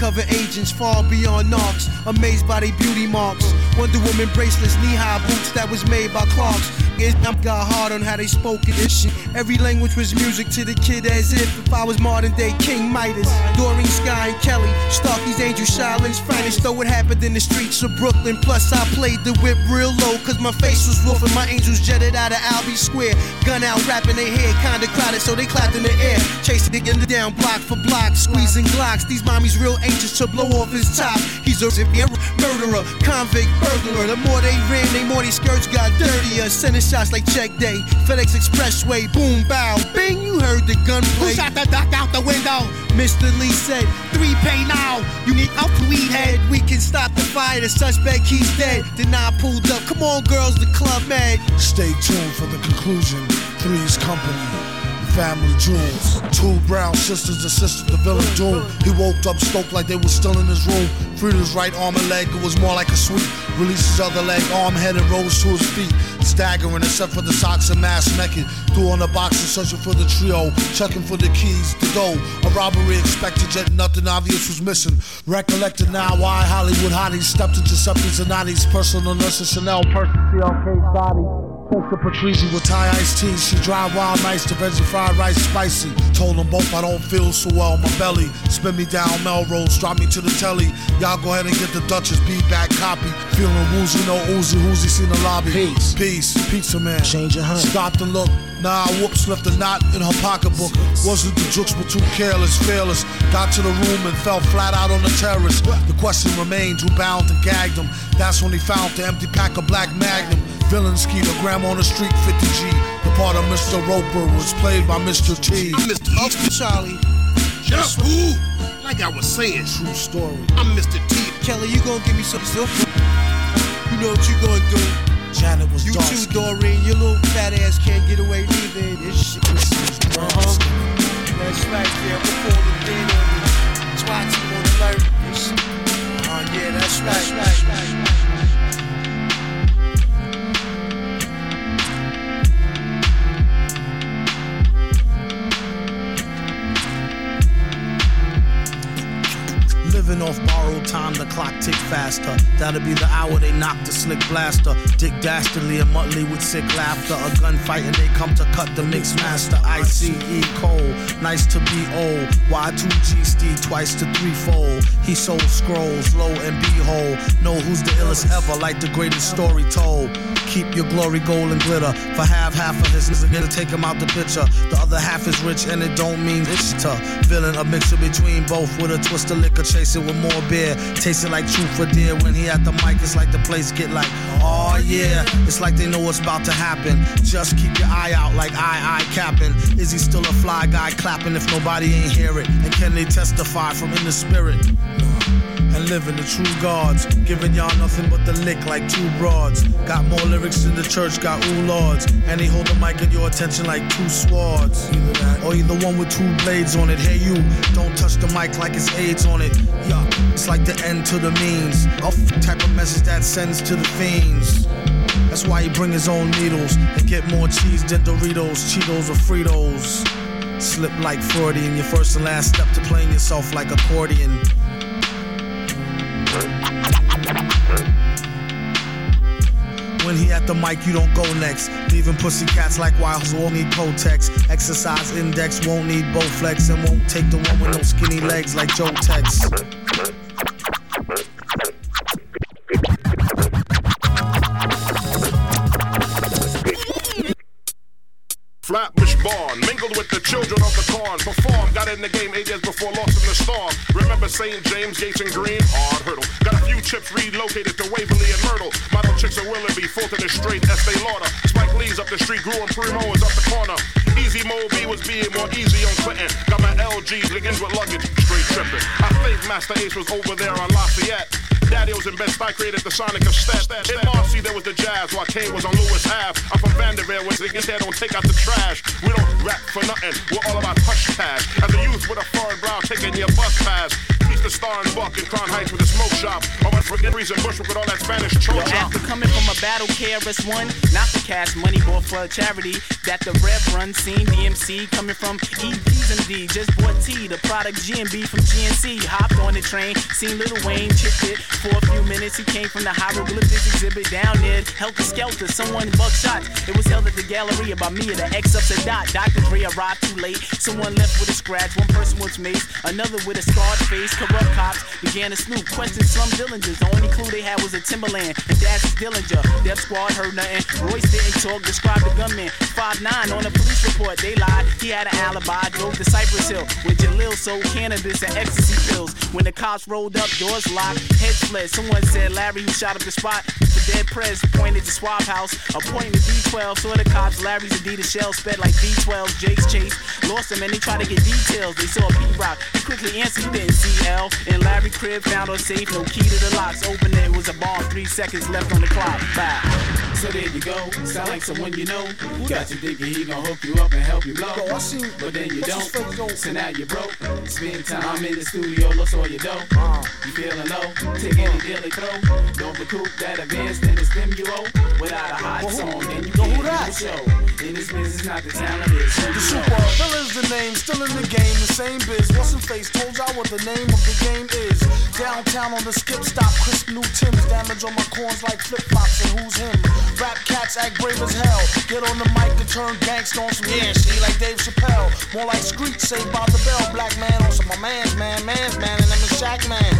Undercover agents far beyond knocks. Amazed by their beauty marks. Wonder Woman bracelets, knee high boots that was made by Clarks. It got hard on how they spoke it. This shit. Every language was music to the kid as if if I was modern day King Midas. Doreen Sky and Kelly, Starky's Angel, Shaolin's finest. Though it happened in the streets of Brooklyn. Plus I played the whip real low, cause my face was wolf and my angels jetted out of Albee Square. Gun out, rapping their head, kinda crowded, so they clapped in the air. Chasing it in the down block for block, squeezing glocks. These mommies real anxious to blow off his top. He's a murderer, convict, burglar. The more they ran, the more these skirts got dirtier. Sending shots like check day. FedEx Expressway, boom, bow, bing, you heard the gunplay. Who shot the duck out the window? Mr. Lee said, three pay now. You need out to weed head. We can stop the fire. The suspect, he's dead. Then I pulled up. Come on, girls, the club mad. Stay tuned for the conclusion. Three's Company. Family jewels. Two brown sisters assisted the villain doom. He woke up stoked like they were still in his room. Freed his right arm and leg, it was more like a sweep. Released his other leg, arm, head, and rose to his feet. Staggering except for the socks and mask naked. Threw on the box and searching for the trio. Checking for the keys, the dough. A robbery expected, yet nothing obvious was missing. Recollected now why Hollywood hotties stepped into and Nani's personal nurse Chanel person CLK Sadi. Post the Patrici with Thai iced tea. She drive wild nights to veggie fried rice spicy. Told them both I don't feel so well. My belly spin me down Melrose, drop me to the telly. Y'all go ahead and get the Duchess beat back copy. Feeling woozy, no oozy, woozy, seen the lobby. Peace, peace, pizza man. Change your hunt. Stopped and looked. Nah, whoops, left a knot in her pocketbook. Wasn't the jokes, were too careless, fearless. Got to the room and fell flat out on the terrace. The question remained who bound and gagged him. That's when he found the empty pack of black magnum. Villain skeeter, grandma on the street, 50G. The part of Mr. Roper was played by Mr. T. I'm Mr. Uncle Charlie. Just who? Like I was saying. True story. I'm Mr. T. Kelly, you gonna give me some soup? You know what you gonna do. Janet was You dark too, Doreen. Your little fat ass can't get away neither. This shit. Uh-huh. That's right, yeah. Call the bid on the SWAT team on alert. Oh, yeah, that's right. That's right. Living off borrowed time the clock tick faster. That'll be the hour they knock the slick blaster. Dick Dastardly and Muttley with sick laughter. A gunfight and they come to cut the mix master. ICE Cole, nice to be old. Y2G Steve twice to threefold. He sold scrolls, low and behold. Know who's the illest ever, like the greatest story told. Keep your glory gold and glitter. For half, half of his nigga to take him out the picture. The other half is rich and it don't mean it's to. Villain, a mixture between both with a twist of liquor, chasing with more beer. Tasting like truth for dear. When he at the mic, it's like the place get like, oh yeah. It's like they know what's about to happen. Just keep your eye out like I, I capping. Is he still a fly guy clapping if nobody ain't hear it? And can they testify from in the spirit? And living the true gods. Giving y'all nothing but the lick like two broads. Got more lyrics in the church got ooh lords. And they hold the mic in your attention like two swords. Either that or either one with two blades on it. Hey you, don't touch the mic like it's AIDS on it. Yeah, it's like the end to the means. A f- type of message that sends to the fiends. That's why he bring his own needles and get more cheese than Doritos, Cheetos, or Fritos. Slip like Freudian, your first and last step to playing yourself like accordion. When he at the mic, you don't go next. Leaving pussy cats like wild won't need Kotex. Exercise index won't need Bowflex and won't take the one with no skinny legs like Joe Tex. Children of the corn. Performed, got in the game eight years before lost in the storm. Remember St. James, Gates, and Green? Hard hurdle. Got a few chips relocated to Waverly and Myrtle. Model chicks are Willoughby, Fulton is straight, Estee Lauder. Spike Lee's up the street, grew and Primo is up the corner. Easy Mo Bee was being more easy on Clinton. Got my LG, liggins with luggage, straight tripping. I think Masta Ace was over there on Lafayette. Daddy was in Best I created the Sonic of Step. In Marcy, there was the Jazz, while Kane was on Lewis Ave. I'm from Vanderbilt, where niggas here don't take out the trash. We don't rap for nothing, we're all about hush cash. As a youth with a foreign brow taking your bus pass. The star and buck in Crown Heights with a smoke shop. All my freaking reason Bushwick with all that Spanish Yo, choke chop. after coming from a battle KRS-One, not the cash money bought for a charity that the Rev run seen DMC coming from EPs and D. Just bought T, the product GMB from GNC. Hopped on the train, seen Little Wayne, chipped it for a few minutes. He came from the hieroglyphics exhibit down there. Helter Skelter, someone buck shots. It was held at the Galleria by me and the ex ups and dot. Dr. Dre arrived too late. Someone left with a scratch. One person was maced, another with a scarred face. Corrupt cops began to snoop. Question Slum Dillingers. The only clue they had was a Timberland. And that's Dillinger. Death Squad heard nothing. Royce didn't talk. Described the gunman. 5'9 on a police report. They lied. He had an alibi. Drove to Cypress Hill with Jalil sold cannabis and ecstasy pills. When the cops rolled up, doors locked, heads fled. Someone said Larry who shot up the spot. The dead prez pointed to Swap House. Appointed to D12. Saw the cops. Larry's Adidas shell sped like D12. Jake's chase. Lost him and they tried to get details. They saw a P-Rock. He quickly answered he didn't see L. In Larry crib found on safe. No key to the locks. Opened it. It was a bomb. Three seconds left on the clock. Bye. So there you go, sound like someone you know. Got you thinking he gon' hook you up and help you blow. But then you don't, so now you broke. Spend time in the studio, lost all your dough. Uh. You feeling low, take any deal they throw. Don't recoup that advance, then it's them you owe. Without a hot song, then you can't do the show. In this business, not the talent, it's The super know. villain's the name, still in the game, the same biz. What's in face told y'all what the name of the game is. Downtown on the skip stop, crisp new Tim's. Damage on my corns like flip flops, and who's him? Rap cats act brave as hell. Get on the mic and turn gangsta on some yeah shit like Dave Chappelle. More like Screech, saved by the bell. Black man on some my man's man, man's man, and them is Shack man.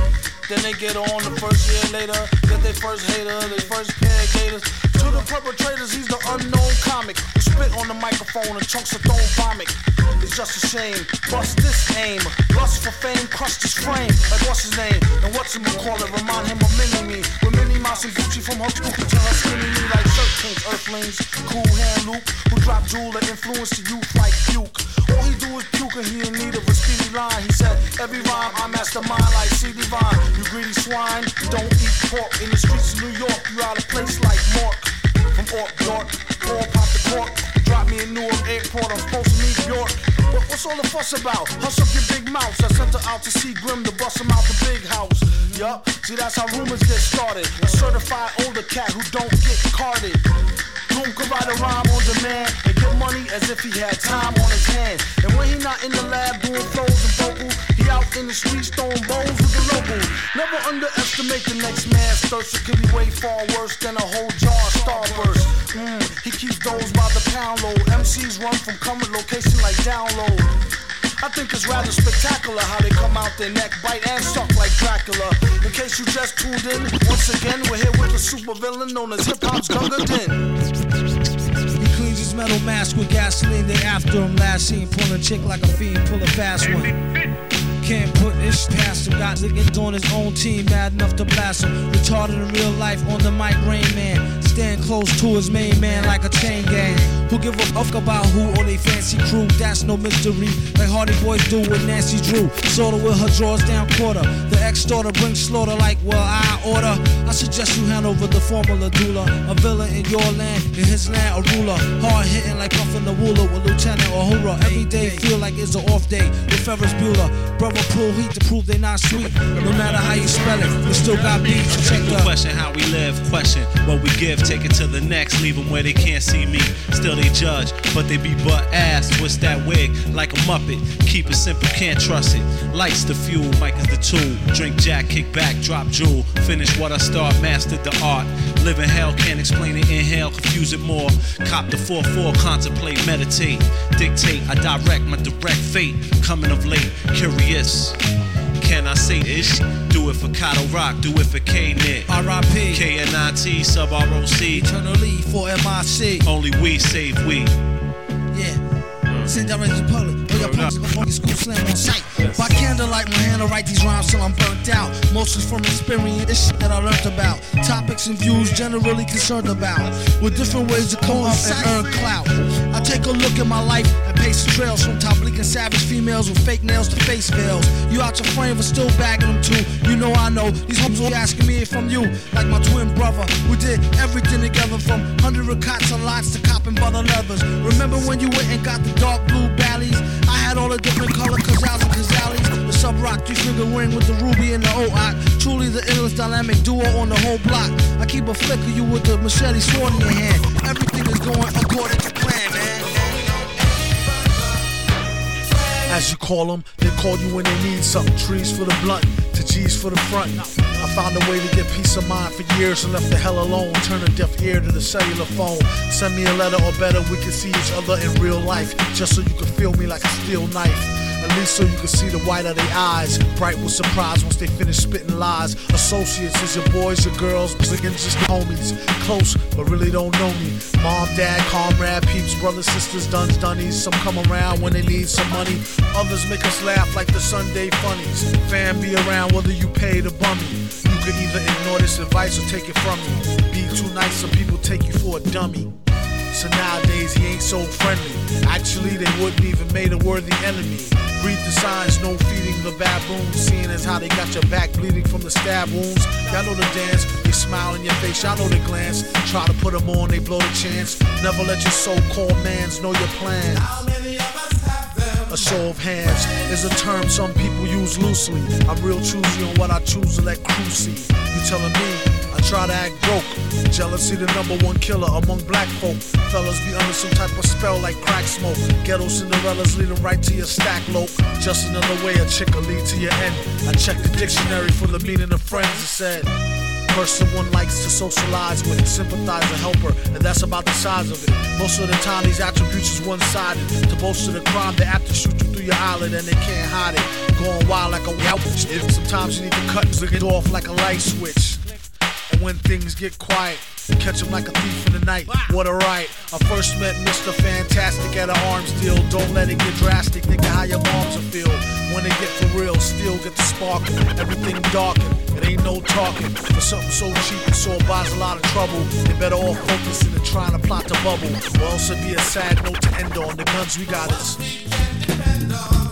Then they get on the first year later, get their first hater, their first pair of gators. To the perpetrators, he's the unknown comic who spit on the microphone and chunks of thrown vomit. It's just a shame. Bust this aim. Lust for fame, crushed his frame. Like what's his name? And what's him call it? Remind him of Mini Me. With Minnie Mouse and Gucci from her spooky to her skinny me like shirt kings, earthlings. Cool hand Luke, who drop jewel that influence the youth like Duke. All he do is puke and he in need of a speedy line. He said, every rhyme I mastermind like CD Vine. You greedy swine, don't eat pork. In the streets of New York, you out of place like Mork. Ork, York, pop the cork. Drop me in Newark Airport, I'm supposed to meet York. But what's all the fuss about? Hush up your big mouth. I sent her out to see Grim to bust him out the big house. Yup, see that's how rumors get started. A certified older cat who don't get carded. Doom could write a rhyme on demand and get money as if he had time on his hands. And when he not in the lab doing flows and vocals, out in the streets throwing bones the local. Never underestimate the next man's thirst. It could be way far worse than a whole jar of Starburst. Mm, he keeps those by the pound load. MCs run from current location like download. I think it's rather spectacular how they come out their neck, bite and suck like Dracula. In case you just tuned in, once again we're here with the supervillain known as hip hop's Gunga Din. Metal mask with gasoline. They after him last seen pulling a chick like a fiend, pull a fast one. Can't put this past him. Got niggas on his own team, mad enough to blast him. Retarded in real life on the mic, Rain Man. Stand close to his main man like a chain gang. Who give a fuck about who or they fancy crew? That's no mystery. Like Hardy Boys do with Nancy Drew. Sorta with her drawers down quarter. The ex daughter brings slaughter like, well, I order. I suggest you hand over the formula doula. A villain in your land, in his land, a ruler. Hard hitting like puffin' the ruler with Lieutenant Uhura. Every day feel like it's an off day with Ferris Bueller. Brother pull heat to prove they not sweet. No matter how you spell it, we still got beats. Check the Question how we live, question what we give, take it to the next, leave them where they can't see me. Still they judge, but they be butt ass. What's that wig like a muppet. Keep it simple, can't trust it. Lights the fuel, mic is the tool. Drink jack, kick back, drop jewel. Finish what I start, mastered the art. Live in hell, can't explain it. Inhale, confuse it more. Cop the 4-4, contemplate, meditate. Dictate, I direct my direct fate. Coming of late, curious. Can I say this? Do it for Kato Rock, do it for K-Nit. R.I.P. K-N-I-T, sub R-O-C. Eternally for M.I.C. Only we save we. Yeah. Send direct to the public. Or your punks go funky school slam on sight. By candlelight, my hand to write these rhymes till I'm burnt out. Mostly from experience, this shit that I learned about. Topics and views generally concerned about. With different ways to come up and earn clout. I take a look at my life and pace the trails from top leaking savage females with fake nails to face veils. You out your frame but still bagging them too. You know I know these homes will be asking me if I'm you. Like my twin brother, we did everything together from hundred cots and lots to copping by the leathers. Remember when you went and got the dark blue ballies? I had all the different color Cazals and Kazalis. The Subroc three finger ring with the ruby and the OOC. Truly the endless dynamic duo on the whole block. I keep a flick of you with the machete sword in your hand. Everything is going according to plan, man. As you call them, call you when they need something. Trees for the blunt, to G's for the front. I found a way to get peace of mind for years and left the hell alone. Turn a deaf ear to the cellular phone. Send me a letter or better, we can see each other in real life. Just so you can feel me like a steel knife. At least so you can see the white of their eyes. Bright with surprise once they finish spitting lies. Associates is your boys, your girls, again just homies. Close, but really don't know me. Mom, dad, comrade, peeps, brothers, sisters, duns, dunnies. Some come around when they need some money. Others make us laugh like the Sunday funnies. Fan be around whether you pay the bummy. You could either ignore this advice or take it from me. Be too nice, some people take you for a dummy. So nowadays he ain't so friendly. Actually, they wouldn't even made a worthy enemy. Read the signs, no feeding the baboons. Seeing as how they got your back bleeding from the stab wounds. Y'all know the dance, they smile in your face, y'all know the glance. Try to put them on, they blow the chance. Never let your so-called mans know your plans. A show of hands is a term some people use loosely. I'm real choosy on what I choose to let crew see. You telling me I try to act broke. Jealousy the number one killer among black folk. Fellas be under some type of spell like crack smoke. Ghetto Cinderellas lead right to your stack lope. Just another way a chick will lead to your end. I checked the dictionary for the meaning of friends. and said person one likes to socialize with, sympathize or help her, and that's about the size of it. Most of the time, these attributes is one-sided. To boast of the crime, they apt to shoot you through your eyelid and they can't hide it. Going wild like a wow. Sometimes you need to cut and it off like a light switch. When things get quiet, catch him like a thief in the night. What a right. I first met Mr. Fantastic at an arms deal. Don't let it get drastic. Of how your moms will feel. When it get for real, still get the spark. Everything darkened. It ain't no talking. For something so cheap and so buys a lot of trouble. They better all focusing and trying to plot the bubble. Or else it'd be a sad note to end on. The guns we got is.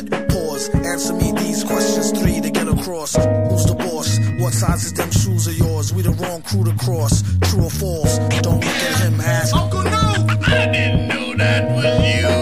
Pause. Answer me these questions three to get across. Who's the boss? What size is them shoes of yours? We the wrong crew to cross. True or false? Don't look at him. Ask Uncle No. I didn't know that was you.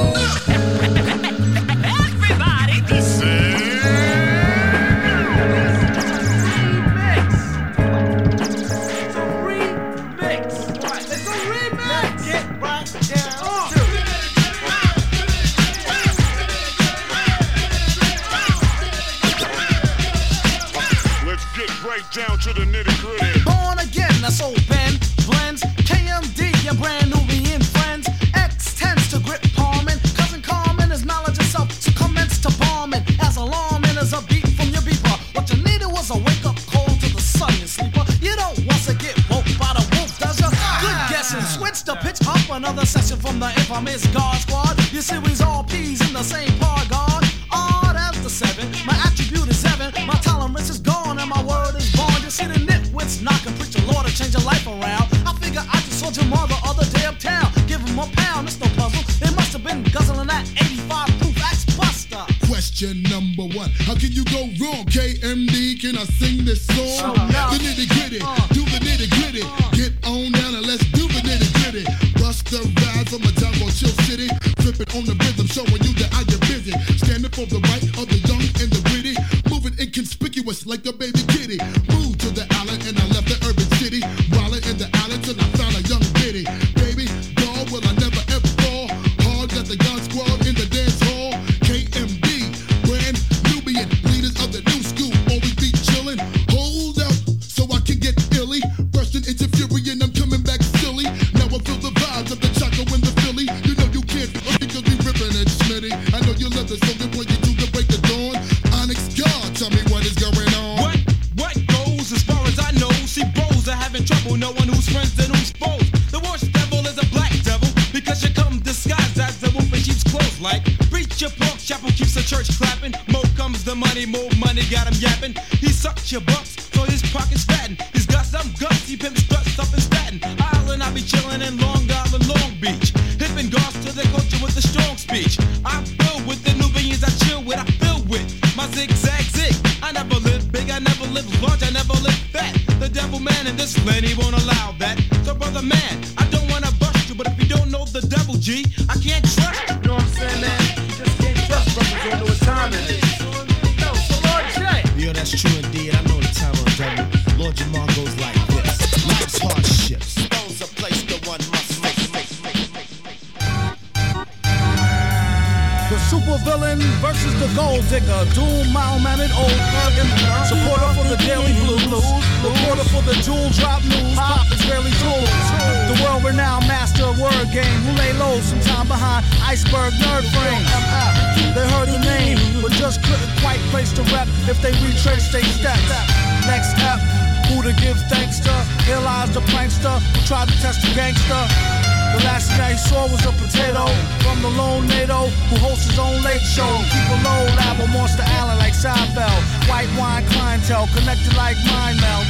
I'm Monster Island like Seinfeld. White wine clientele, connected like mind meld.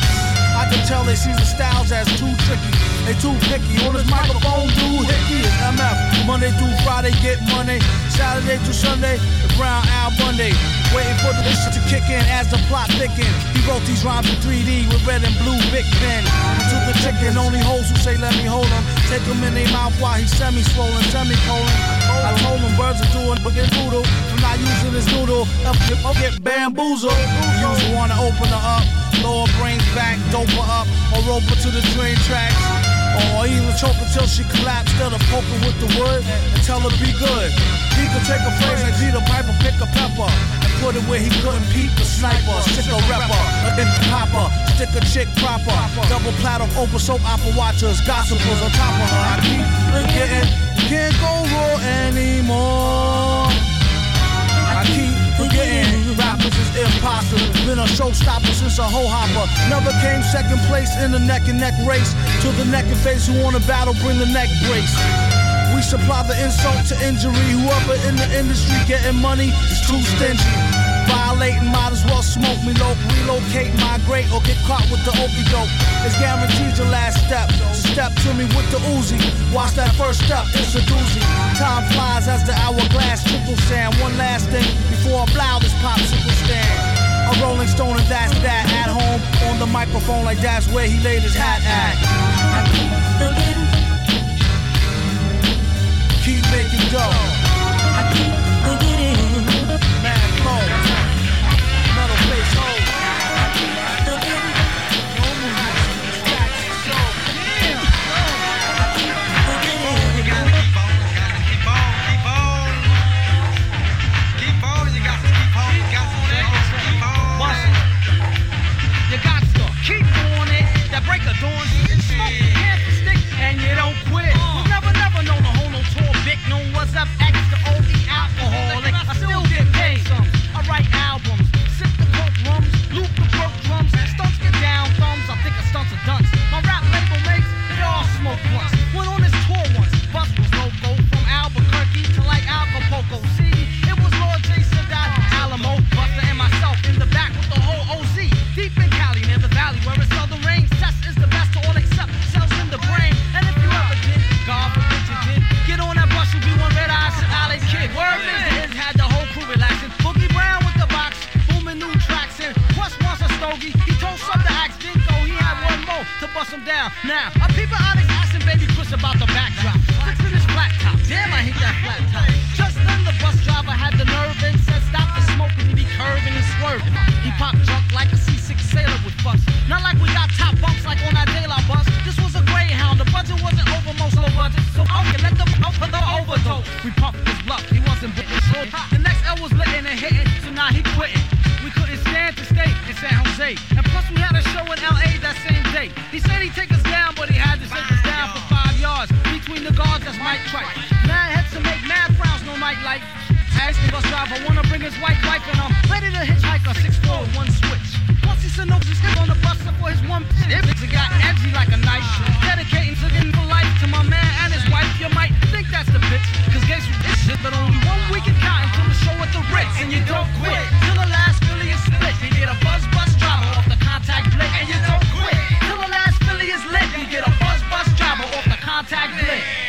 I can tell they see the styles as too tricky. They too picky. On this microphone, dude, hickey is MF. Monday through Friday, get money. Saturday through Sunday, the brown owl Monday. Waiting for the shit to kick in as the plot thicken. He wrote these rhymes in 3D with red and blue big pen. To the chicken, only hoes who say let me hold him. Take him in their mouth while he's semi-swollen, semicolon. I told him birds are doing boogie voodoo from not using his noodle. Up get, up get bamboozled. Use wanna open her up, lower brains back, dope her up, or rope her to the train tracks. Or even choke till she collapsed, instead of poking with the wood and tell her be good. He could take a phrase like Peter Piper, pick a pepper, and put it where he couldn't peep the sniper, stick a rapper, a hip hopper, stick a chick proper, double platter, open soap opera watchers, gossipers on top of her. I keep forgetting, you can't go raw anymore. I keep forgetting rappers is impossible. Been a showstopper since a hoe hopper. Never came second place in the neck and neck race. To the neck and face who wanna battle, bring the neck brace. We supply the insult to injury. Whoever in the industry getting money is too stingy. Violating, might as well smoke me low. Relocate, migrate, or get caught with the okey doke. It's guaranteed your last step. So step to me with the Uzi. Watch that first step, it's a doozy. Time flies as the hourglass triple sand. One last thing before I blow this popsicle stand. A rolling stone and that's that. At home on the microphone, like that's where he laid his hat at. Keep making dough. Break of dawn, you smoke the cancer stick, and you don't quit. Uh. You never, never known a hold no tour, big no what's up, extra OD alcoholic. I still get paid. I write albums, Jose. And plus we had a show in LA that same day. He said he'd take us down, but he had to take us down for five yards. Between the guards, that's Mike Trice. Bus driver, wanna bring his white wife and I'm ready to hitchhike a 6-4 with one switch. He sent over his hip on the bus for his one pin. It got edgy like a knife. Dedicating to getting for life to my man and his wife. You might think that's the bitch, cause gays with this shit, but only one week in cotton till the show at the Ritz. And you don't quit till the last Philly is split. You get a buzz bus driver off the contact blick. And you don't quit till the last Philly is lit. You get a buzz bus driver off the contact blick.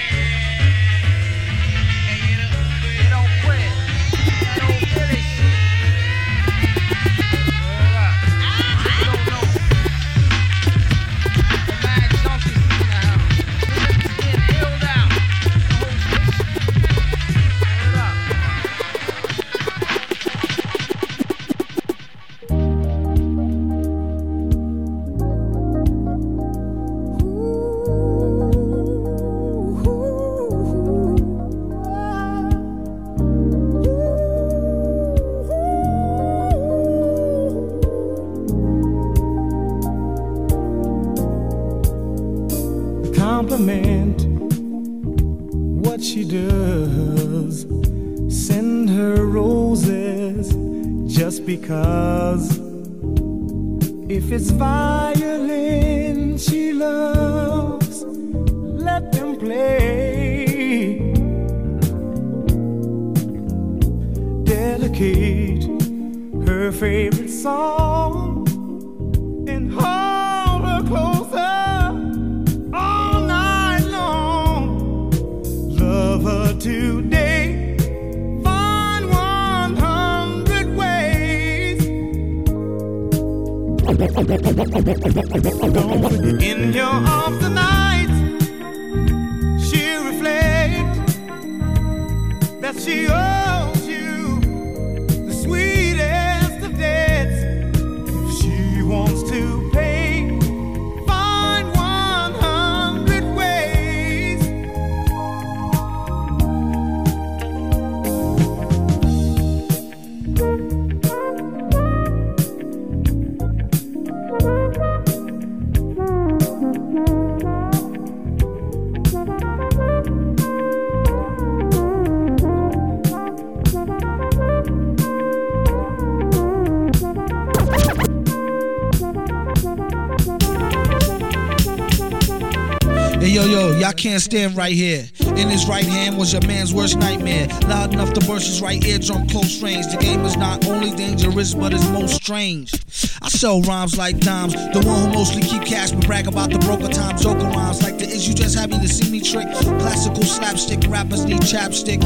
Can't stand right here. In his right hand was your man's worst nightmare. Loud enough to burst his right eardrum close range. The game is not only dangerous, but it's most strange. I sell rhymes like dimes. The one who mostly keep cash but brag about the broker times. Joker rhymes like the is you just happy to see me trick. Classical slapstick rappers need chapstick.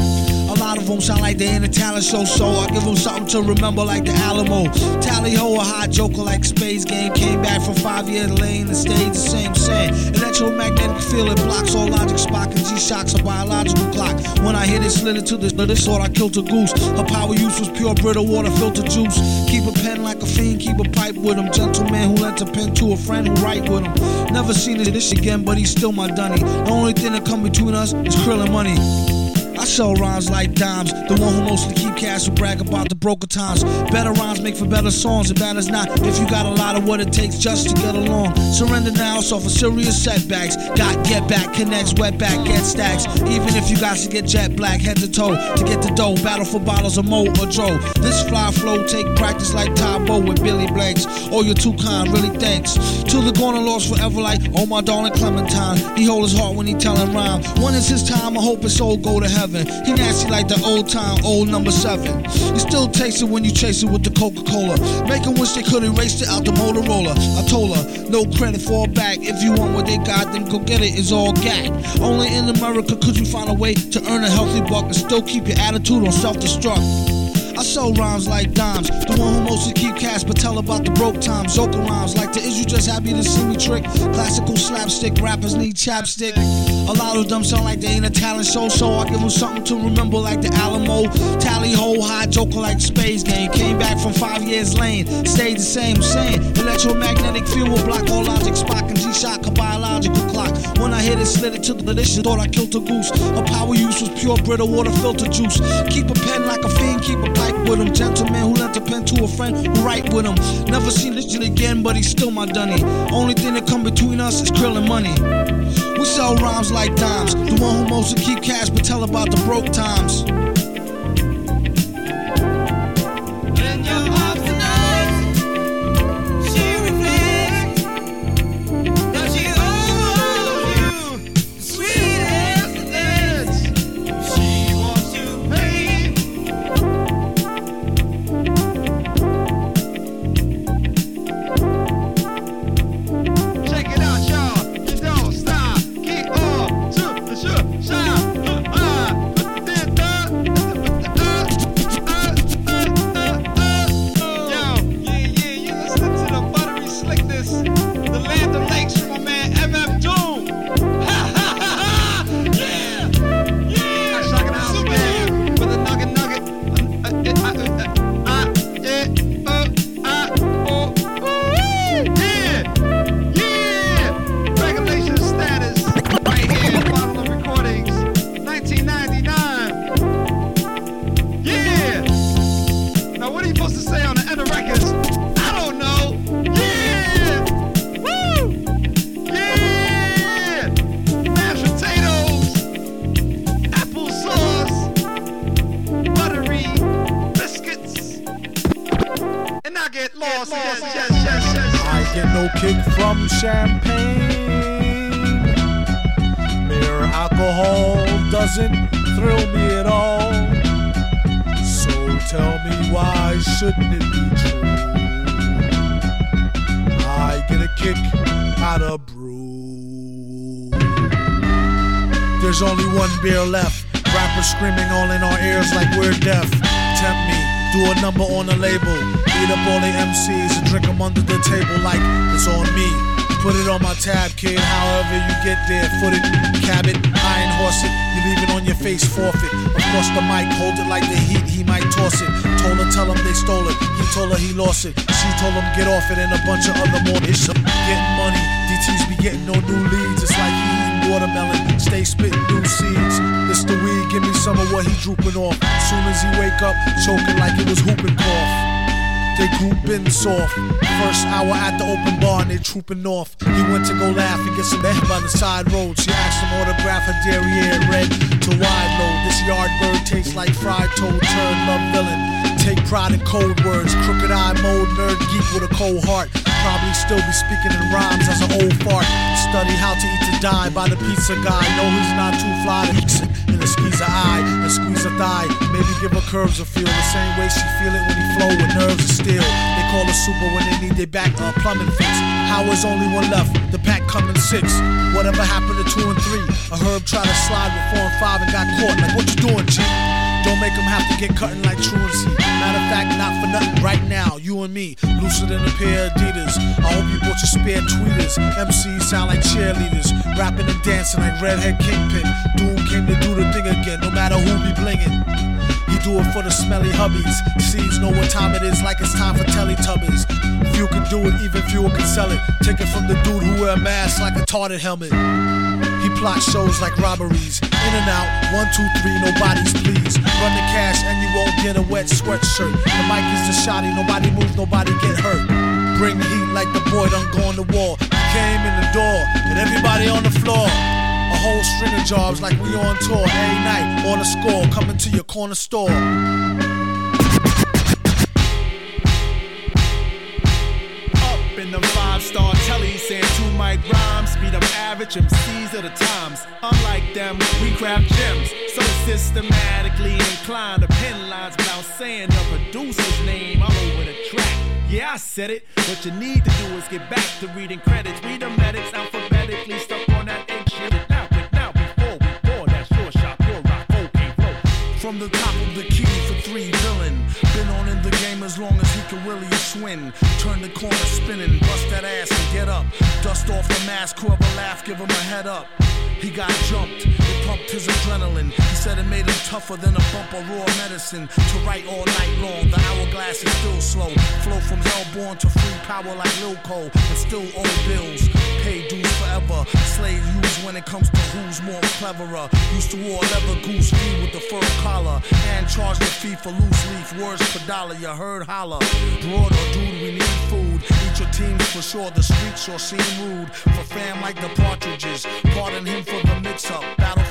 A lot of them sound like they in a talent show, so I give them something to remember like the Alamo. Tally ho, a hot joker like Space Game. Came back from five years lane and stayed the same. Saying electromagnetic field it blocks all logic. Spock and G shocks a biological clock. When I hit it, slid to the this thought I killed a goose. Her power use was pure brittle water filter juice. Keep a pen like a fiend, keep a pipe with him. Gentleman who lent a pen to a friend who write with him. Never seen it this again, but he's still my dunny. The only thing that come between us is krill and money. I sell rhymes like dimes. The one who mostly keep cash and brag about the broker times. Better rhymes make for better songs, bad as not. If you got a lot of what it takes just to get along. Surrender now, so for serious setbacks. Got get back, connects, wet back, get stacks. Even if you got to get jet black, head to toe to get the dough. Battle for bottles of Mo or. This fly flow take practice like Tae Bo with Billy Blanks. Oh, you're too kind, really thanks. To the gonna lost forever like, oh my darling Clementine. He hold his heart when he tellin' rhyme. When is his time? I hope his soul go to heaven. He nasty like the old time, old number seven. You still taste it when you chase it with the Coca Cola. Make wish they could erase it out the Motorola. I told her, no credit for a. If you want what they got, then go get it. It's all gag. Only in America could you find a way to earn a healthy buck and still keep your attitude on self destruct. I sell rhymes like dimes. The one who mostly keep cash but tell about the broke times. Zoka rhymes like the is you just happy to see me trick. Classical slapstick rappers need chapstick. A lot of them sound like they ain't a talent show, so I give them something to remember like the Alamo. Tally ho, high joker like Space Game. Came back from five years lane, stayed the same, same. Electromagnetic field will block all logic. Spock and G shock a biological clock. When I hit it, slid it to the dish, thought I killed a goose. Her power use was pure brittle water filter juice. Keep a pen like a fiend, keep a pipe with him. Gentleman who lent a pen to a friend who write with him. Never seen this again, but he's still my dunny. Only thing that come between us is krill and money. We sell rhymes like dimes. The one who mostly keep cash but tell about the broke times. Kick from champagne. Mere alcohol doesn't thrill me at all. So tell me why shouldn't it be true? I get a kick out of brew. There's only one beer left. Rappers screaming all in our ears like we're deaf. Tempt me, Do a number on a label. Beat up all the MCs and drink them under the table like it's on me. Put it on my tab, kid. However you get there, foot it, cab it, iron horse it. You leave it on your face, forfeit. Across the mic, hold it like the heat. He might toss it. Told her, tell him they stole it. He told her he lost it. She told him get off it, and a bunch of other more. It's getting money. DTs be getting no new leads. It's like he watermelon. Stay spitting new seeds. It's the weed. Give me some of what he drooping off. Soon as he wake up, choking like it was whooping cough. They grouping soft. First hour at the open bar and they trooping off. He went to go laugh and get some head by the side road. She asked him autograph her derriere red to wide load. This yard bird tastes like fried toad, turd, love villain. Take pride in cold words, crooked eye mode, nerd geek with a cold heart. Probably still be speaking in rhymes as an old fart. Study how to eat to die by the pizza guy. No, he's not too fly it. In the squeeze a eye, and squeeze a thigh. Maybe give her curves a feel the same way she feel it when he flow with nerves of steel. They call her super when they need their back uh, plumbing fix. How is only one left? The pack coming six. Whatever happened to two and three? A herb tried to slide with four and five and got caught. Like what you doing, G? Don't make them have to get cutting like truancy. Matter of fact, not for nothing. Right now, you and me, looser than a pair of Adidas. I hope you bought your spare tweeters. MCs sound like cheerleaders, rapping and dancing like Redhead Kingpin. Doom came to do the thing again, no matter who be blingin'. He do it for the smelly hubbies. Seeds know what time it is, like it's time for Teletubbies. Few can do it, even fewer can sell it. Take it from the dude who wear a mask like a tarted helmet. Plot shows like robberies. In and out, one, two, three, nobody's please. Run the cash and you won't get a wet sweatshirt. The mic is the shotty, nobody moves, nobody get hurt. Bring the heat like the boy done go on the wall. Came in the door and everybody on the floor. A whole string of jobs like we on tour every night on a score coming to your corner store. Average MCs of the times. Unlike them, we craft gems, so systematically inclined to pen lines without saying the producer's name all over the track. Yeah, I said it. What you need to do is get back to reading credits. Read the medics alphabetically, stuck on that ink shit. Now, but now, before we bore that short shot, pure rock, okay, flow. From the top of the key for three villain. Been on in the game as long as he can really swing. Turn the corner spinning, bust that ass and get up. Dust off the mask, whoever laugh, give him a head up. He got jumped, it pumped his adrenaline. He said it made him tougher than a bump of raw medicine. To write all night long, the hourglass is still slow. Flow from hellborn to free power like Lil Cole, and still owe bills. Pay dues forever. Slave used when it comes to who's more cleverer. Used to wear leather goose fee with the fur collar, and charge the fee for loose leaf words per dollar. You heard holler. Broad or dude, we need food. Eat your teams for sure. The streets sure seem rude. For fam like the partridges. Pardon him for the mix up. Battle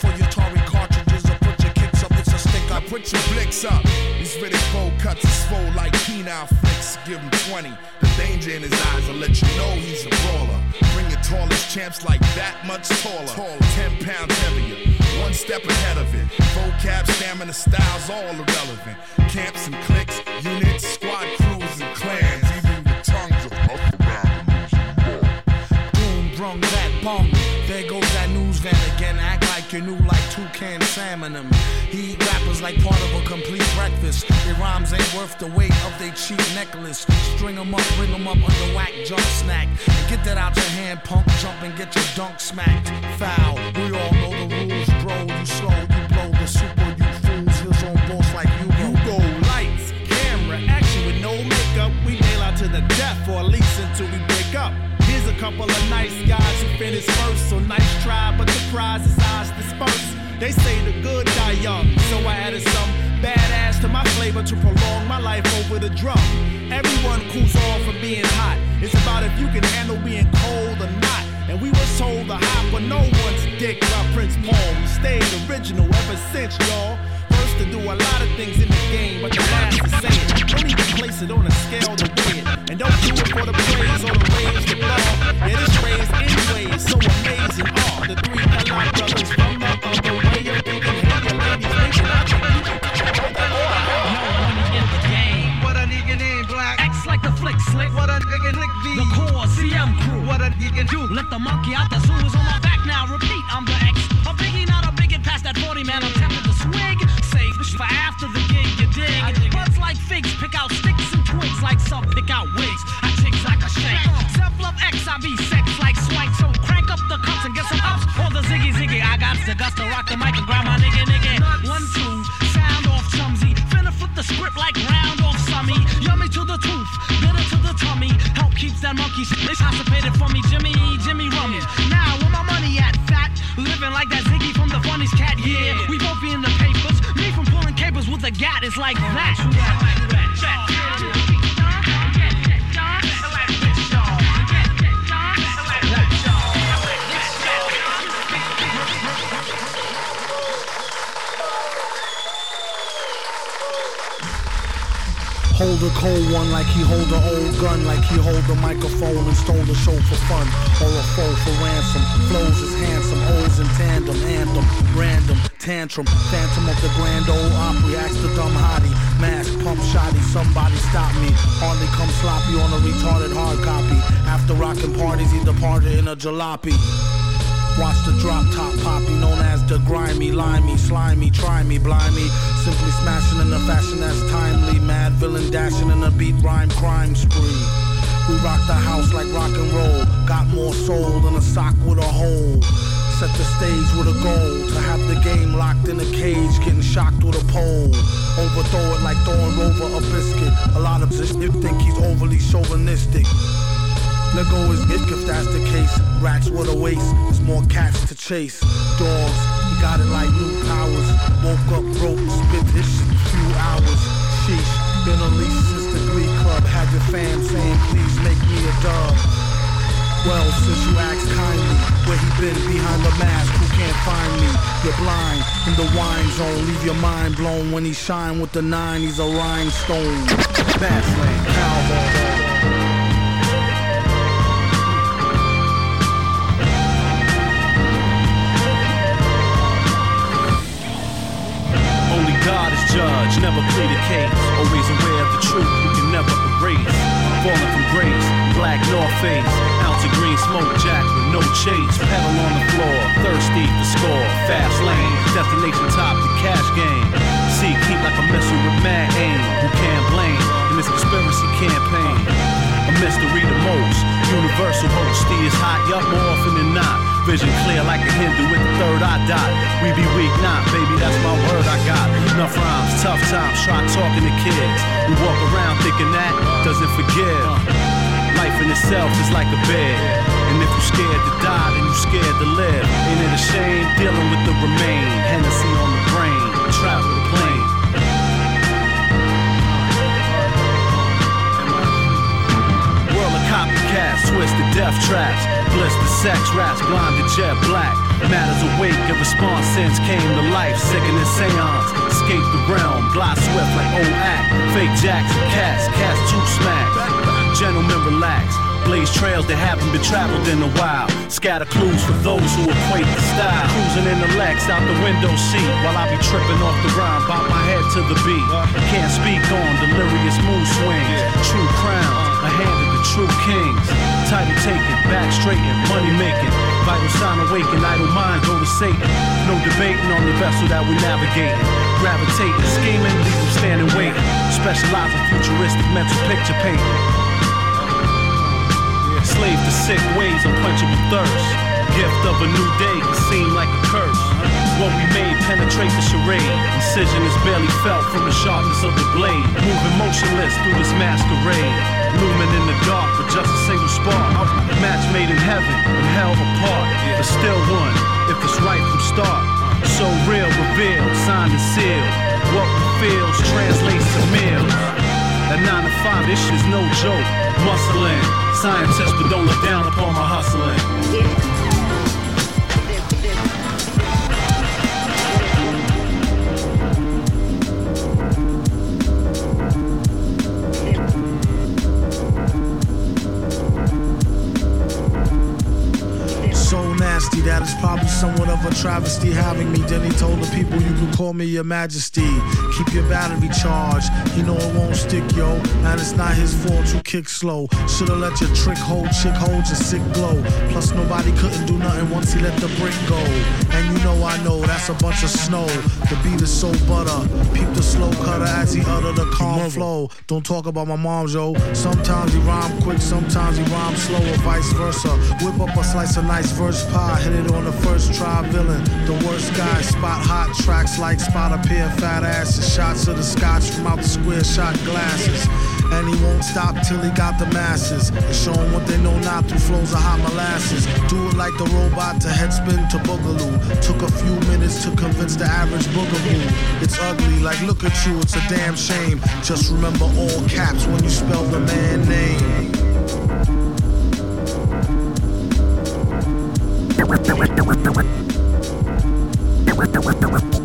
Put your blicks up. These bowl cuts is swole like penile flicks. Give him 20. The danger in his eyes will let you know he's a brawler. Bring your tallest champs like that much taller. Tall, 10 pounds heavier. One step ahead of it. Vocab, stamina, styles, all irrelevant. Camps and cliques, units, squad crews, and clans. Even your tongues are up around Boom, brung that bong. There goes that news van again. Act like you knew like toucan salmon them. He like part of a complete breakfast. Their rhymes ain't worth the weight of their cheap necklace. String 'em up, bring 'em up under whack jump snack. And get that out your hand, punk. Jump and get your dunk smacked. Foul. We all know the rules, bro. You slow, you blow the super, you fools. Heels on boss like you go. You go lights, camera, action with no makeup. We nail out to the death, or at least until we couple of nice guys who finished first, so nice try, but the prize is ours dispersed. They say the good die young, so I added some badass to my flavor to prolong my life over the drum. Everyone cools off for being hot. It's about if you can handle being cold or not. And we were told to hop but no one's dick by Prince Paul. We stayed original ever since, y'all. First to do a lot of things in the game, but the last to say it. Don't even place it on a scale to weigh it. And don't do it for the praise or the raise the bar. It is raised anyway, it's so amazing. Oh, the three LI brothers from the other way of thinking. Hey, your ladies thinking I think you can control that What a nigga named Black. X like the flick slick. What a nigga Nick V. The core CM crew. What a nigga do. Let the monkey out the zoo is on my back now. Repeat, I'm the X. A biggie, not a bigot. Past that 40 man, I'm tempted to for after the gig, you dig. I Buds like figs, pick out sticks and twigs like some pick out wigs. I chicks like a shank. Self love X, I be sex like swank. So crank up the cups and get some ups. Or the ziggy ziggy. I got the guts to rock the mic and grab my nigga nigga. One, two, sound off chumsy. Finna flip the script like round off summy. Yummy to the tooth, bitter to the tummy. Help keeps that monkey shit constipated for me. Jimmy, Jimmy Rummy. Now, where my money at, fat? Living like that Ziggy from the funniest cat, yeah. We is like that. Hold a cold one like he hold a old gun, like he hold a microphone and stole the show for fun, or a foe for ransom. Flows is handsome, hoes in tandem, anthem, random, tantrum, phantom of the Grand Ole Opry, ask the dumb hottie, mask, pump shotty, somebody stop me. Hardly come sloppy on a retarded hard copy. After rocking parties, he departed in a jalopy. Watch the drop top poppy, known as the grimy, limey, slimy, try me, blind me. Simply smashing in a fashion that's timely. Mad villain dashing in a beat rhyme crime spree. We rock the house like rock and roll. Got more soul than a sock with a hole. Set the stage with a goal to have the game locked in a cage, getting shocked with a pole. Overthrow it like throwing over a biscuit. A lot of this think he's overly chauvinistic. Let go his dick if that's the case. Rats with a waste, there's more cats to chase. Dogs, he got it like new powers. Woke up broke, spit his few hours. Sheesh, been unleashed since the Glee Club. Had your fam saying, please make me a dub. Well, since you asked kindly, where he been behind the mask, who can't find me? You're blind in the wine zone, leave your mind blown when he shine with the nine. He's a rhinestone. Fastland cowboy. Judge, never plead a case. Always aware of the truth, we can never erase. Falling from grace, black North Face. Ounce of green smoke jack with no chase. Pedal on the floor, thirsty for score. Fast lane, destination top, the cash game. See, keep like a missile with mad aim. Who can't blame in this conspiracy campaign? A mystery the most. Universal host, is hot, yup, more often than not. Vision clear like a Hindu with the third eye dot. We be weak, not baby, that's my word I got. Enough rhymes, tough times, try talking to kids. We walk around thinking that doesn't forgive. Life in itself is like a bed. And if you're scared to die, then you're scared to live. Ain't it a shame dealing with the remain? Hennessy on the brain, copycats, twisted death traps, blister sex raps, blinded jet black. Matters awake, a response since came to life, sickening seance. Escape the realm, glide swift like old act. Fake jacks and cats, cats too smack. Gentlemen relax, blaze trails that haven't been traveled in a while. Scatter clues for those who equate the style. Cruising in the Lex out the window seat while I be tripping off the rhyme, bob my head to the beat. Can't speak on delirious mood swings. True crown, a hand the true kings. Title taken, back straighten, money making. Vital sign awaken, idle mind go to Satan. No debating on the vessel that we navigating. Gravitating, scheming, leave them standing waiting. Specialize in futuristic mental picture painting. Slave to sick ways, unquenchable thirst. Gift of a new day can seem like a curse. What we made penetrate the charade. Incision is barely felt from the sharpness of the blade. Moving motionless through this masquerade. Looming in the dark with just a single spark. A Match made in heaven and hell apart. But still one, if it's right from start. So real, revealed, signed and sealed. What feels translates to meals. At 9 to 5, this shit's no joke. Muscling, scientists, but don't look down upon my hustling. That it's probably somewhat of a travesty having me. Then he told the people you can call me your majesty. Keep your battery charged. You know it won't stick, yo. And it's not his fault you kick slow. Should've let your trick hold, chick hold your sick glow. Plus nobody couldn't do nothing once he let the brick go. And you know I know that's a bunch of snow. The beat is so butter. Peep the slow cutter as he utter the calm flow. Don't talk about my mom, yo. Sometimes he rhyme quick, sometimes he rhyme slow, or vice versa. Whip up a slice of nice verse pie, hit it on the first try. Villain, the worst guy. Spot hot tracks like spot a pair of fat asses. Shots of the scotch from out the square shot glasses. And he won't stop till he got the masses. And show 'em what they know not through flows of hot molasses. Do it like the robot to headspin to boogaloo. Took a few minutes to convince the average boogaboo. It's ugly, like look at you, it's a damn shame. Just remember all caps when you spell the man name. [laughs]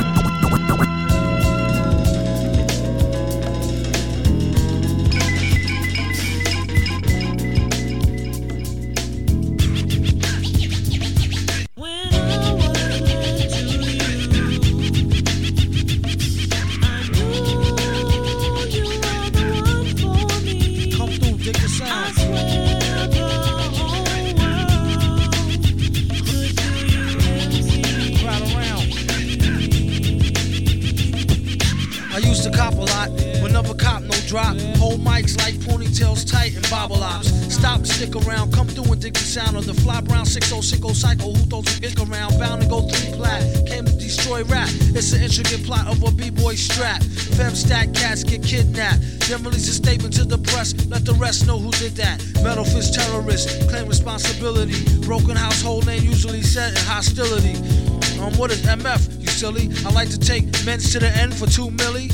Like to take men's to the end for two milli.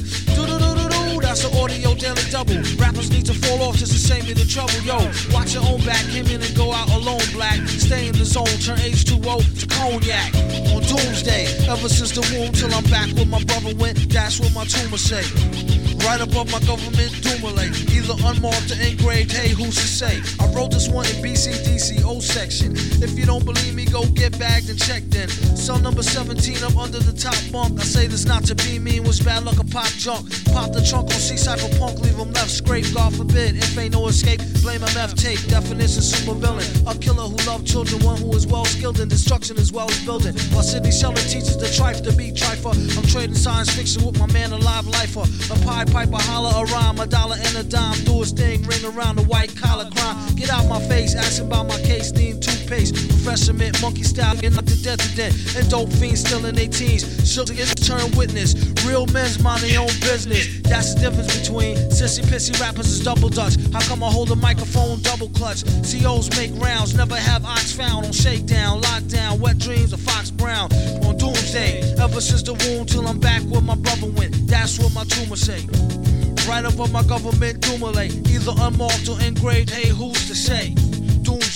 That's an audio daily double. Rappers need to fall off just to save me the trouble. Yo, watch your own back. Came in and go out alone. Black. Stay in the zone. Turn H2O to cognac. On doomsday. Ever since the womb till I'm back where my brother went. That's what my tumor say. Right above my government doomulate. Either unmarked or engraved, hey, who's to say? I wrote this one in BCDC O section. If you don't believe me, go get bagged and checked in. Cell number 17, I'm under the top bunk. I say this not to be mean, was bad luck a pop junk. Pop the trunk on C Cypher Punk, leave him left scrape. God forbid, if ain't no escape, blame MF. Definition super villain. A killer who loved children, one who is well skilled in destruction as well as building. While Sidney Sheldon teaches the trife to be trifer. I'm trading science fiction with my man, a live lifer. A pie piper, holler a rhyme, a dollar and a dime. Do his thing, ring around the white collar crime. Get out my face, asking about my case, need toothpaste. Refreshment, monkey style, getting up to death to death. And dope fiends still in their teens. Shook against turn witness. Real men's mind their own business. That's the difference between sissy pissy rappers is double dutch. How come I hold a microphone double clutch? COs make rounds, never have ox found on shakedown, lockdown, wet dreams of Fox Brown. On doomsday, ever since the womb till I'm back where my brother went. That's what my tumor say. Right above my government doomulate. Either unmarked or engraved, hey, who's to say?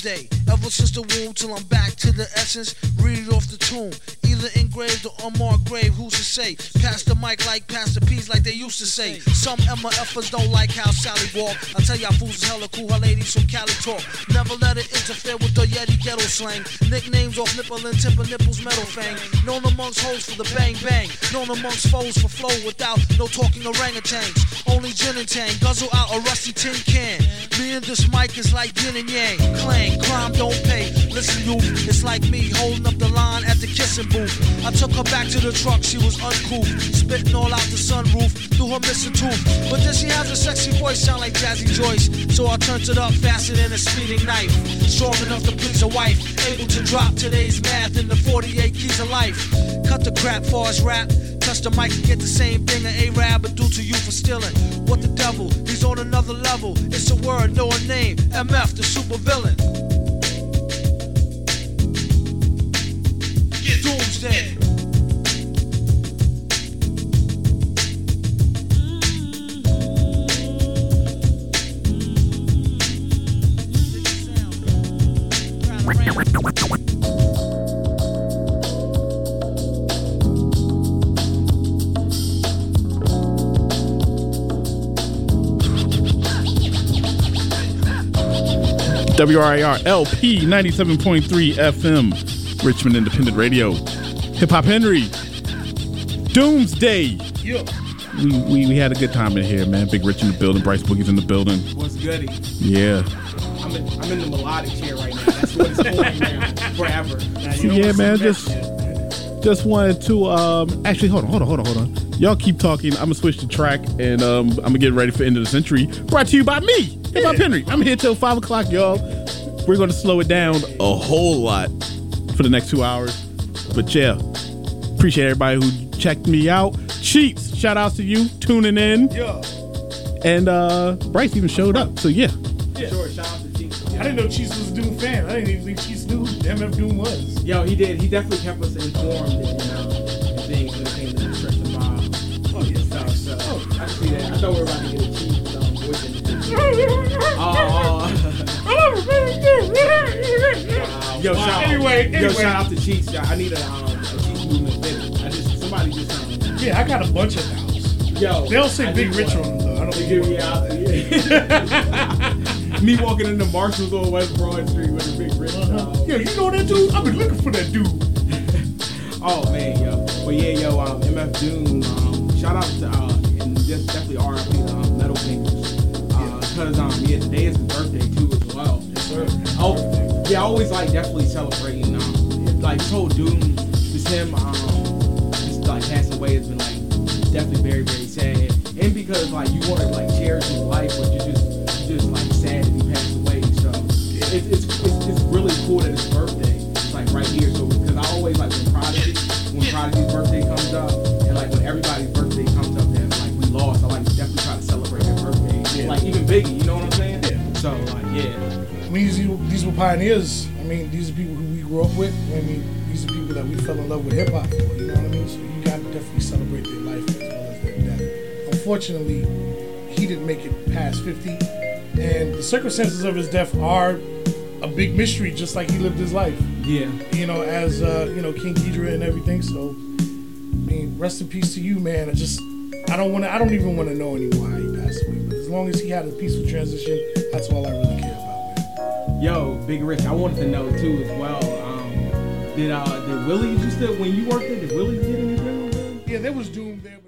Doomsday, ever since the womb till I'm back to the essence. Read it off the tomb. Either engraved or unmarked grave, who's to say? Pass the mic like pass the peas like they used to say. Some MFers don't like how Sally walk. I tell y'all fools is hella cool, how ladies from Cali talk. Never let it interfere with the Yeti ghetto slang. Nicknames off nipple and tip of nipples metal fang. Known amongst hoes for the bang bang. Known amongst foes for flow without no talking orangutans. Only gin and tang, guzzle out a rusty tin can. Me and this mic is like yin and yang. Clang, crime don't pay. Listen, you, it's like me holding up the line at the kissing booth. I took her back to the truck, she was uncouth. Spitting all out the sunroof her missing tooth. But then she has a sexy voice, sound like Jazzy Joyce. So I turned it up faster than a speeding knife. Strong enough to please a wife. Able to drop today's math in the 48 keys of life. Cut the crap for us rap. Touch the mic and get the same thing an A-Rab would do to you for stealing. What the devil? He's on another level. It's a word, no a name. MF, the super villain. Doomsday. WRIR LP 97.3 FM, Richmond Independent Radio. Hip Hop Henry. Doomsday. Yeah. We, we, we had a good time in here, man. Big Rich in the building, Bryce Boogie's in the building. What's goody? Yeah. I'm in, I'm in the melodic chair right now. That's what it's called now. Forever. Now, you know yeah, man. Just just wanted to um actually hold on, hold on, hold on, hold on. Y'all keep talking. I'm gonna switch the track and um I'm gonna get ready for end of the century. Brought to you by me, Hip Hop Henry. I'm here till five o'clock, y'all. We're gonna slow it down a whole lot for the next two hours. But yeah, appreciate everybody who checked me out. Cheats, shout outs to you tuning in. Yeah. And uh Bryce even showed up. So yeah. Yeah. Sure, shout out to Cheats. I didn't know Cheese was a Doom fan. I didn't even think Cheese knew who MF Doom was. Yo, he did. He definitely kept us informed, and, you know, and things when it came to the stretch of Bob. Oh, yeah. So, so oh, I see that. I thought we were about to get a Chiefs um, voice in Yo, shout Anyway, Yo, anyway. shout out to. Yo, I need a um, a Chiefs movement video. I just somebody just um, Yeah, I got a bunch of those. Yo, they don't say I Big Rich what? on them though. I don't think give me out. [laughs] Me walking into Marshalls on West Broad Street with a big rich. Uh, Yo, you know that dude? I've been looking for that dude. [laughs] oh man, yo. But yeah, yo, um, MF Doom. Um, shout out to uh, and just definitely RIP um, Metal. Uh, cause um, yeah, today is his birthday too as well. Oh, yeah, I always like definitely celebrating. Um, like whole Doom, just him, um, just like passing away has been like definitely very very sad. And because like you want to like cherish his life, but you just you just like sad that he passed away. So it, it's, it's it's really cool that his birthday is like right here. So because I always like when Prodigy when Prodigy's birthday comes up and like when everybody's birthday Like even Biggie, you know what I'm saying? Yeah. So like yeah. I mean, these, these were pioneers. I mean, these are people who we grew up with. I mean, these are people that we fell in love with hip hop for. You know what I mean? So you got to definitely celebrate their life as well as their death. Unfortunately, he didn't make it past 50, and the circumstances of his death are a big mystery, just like he lived his life. Yeah. You know, as uh, you know, King Geedorah and everything. So, I mean, rest in peace to you, man. I just, I don't want to. I don't even want to know anymore how he passed away. Long as he had a peaceful transition, that's all I really care about. Yo, Big Rich, I wanted to know too as well. Um, did uh did Willie used to when you worked there? Did Willie get anything? Yeah, there was Doom there.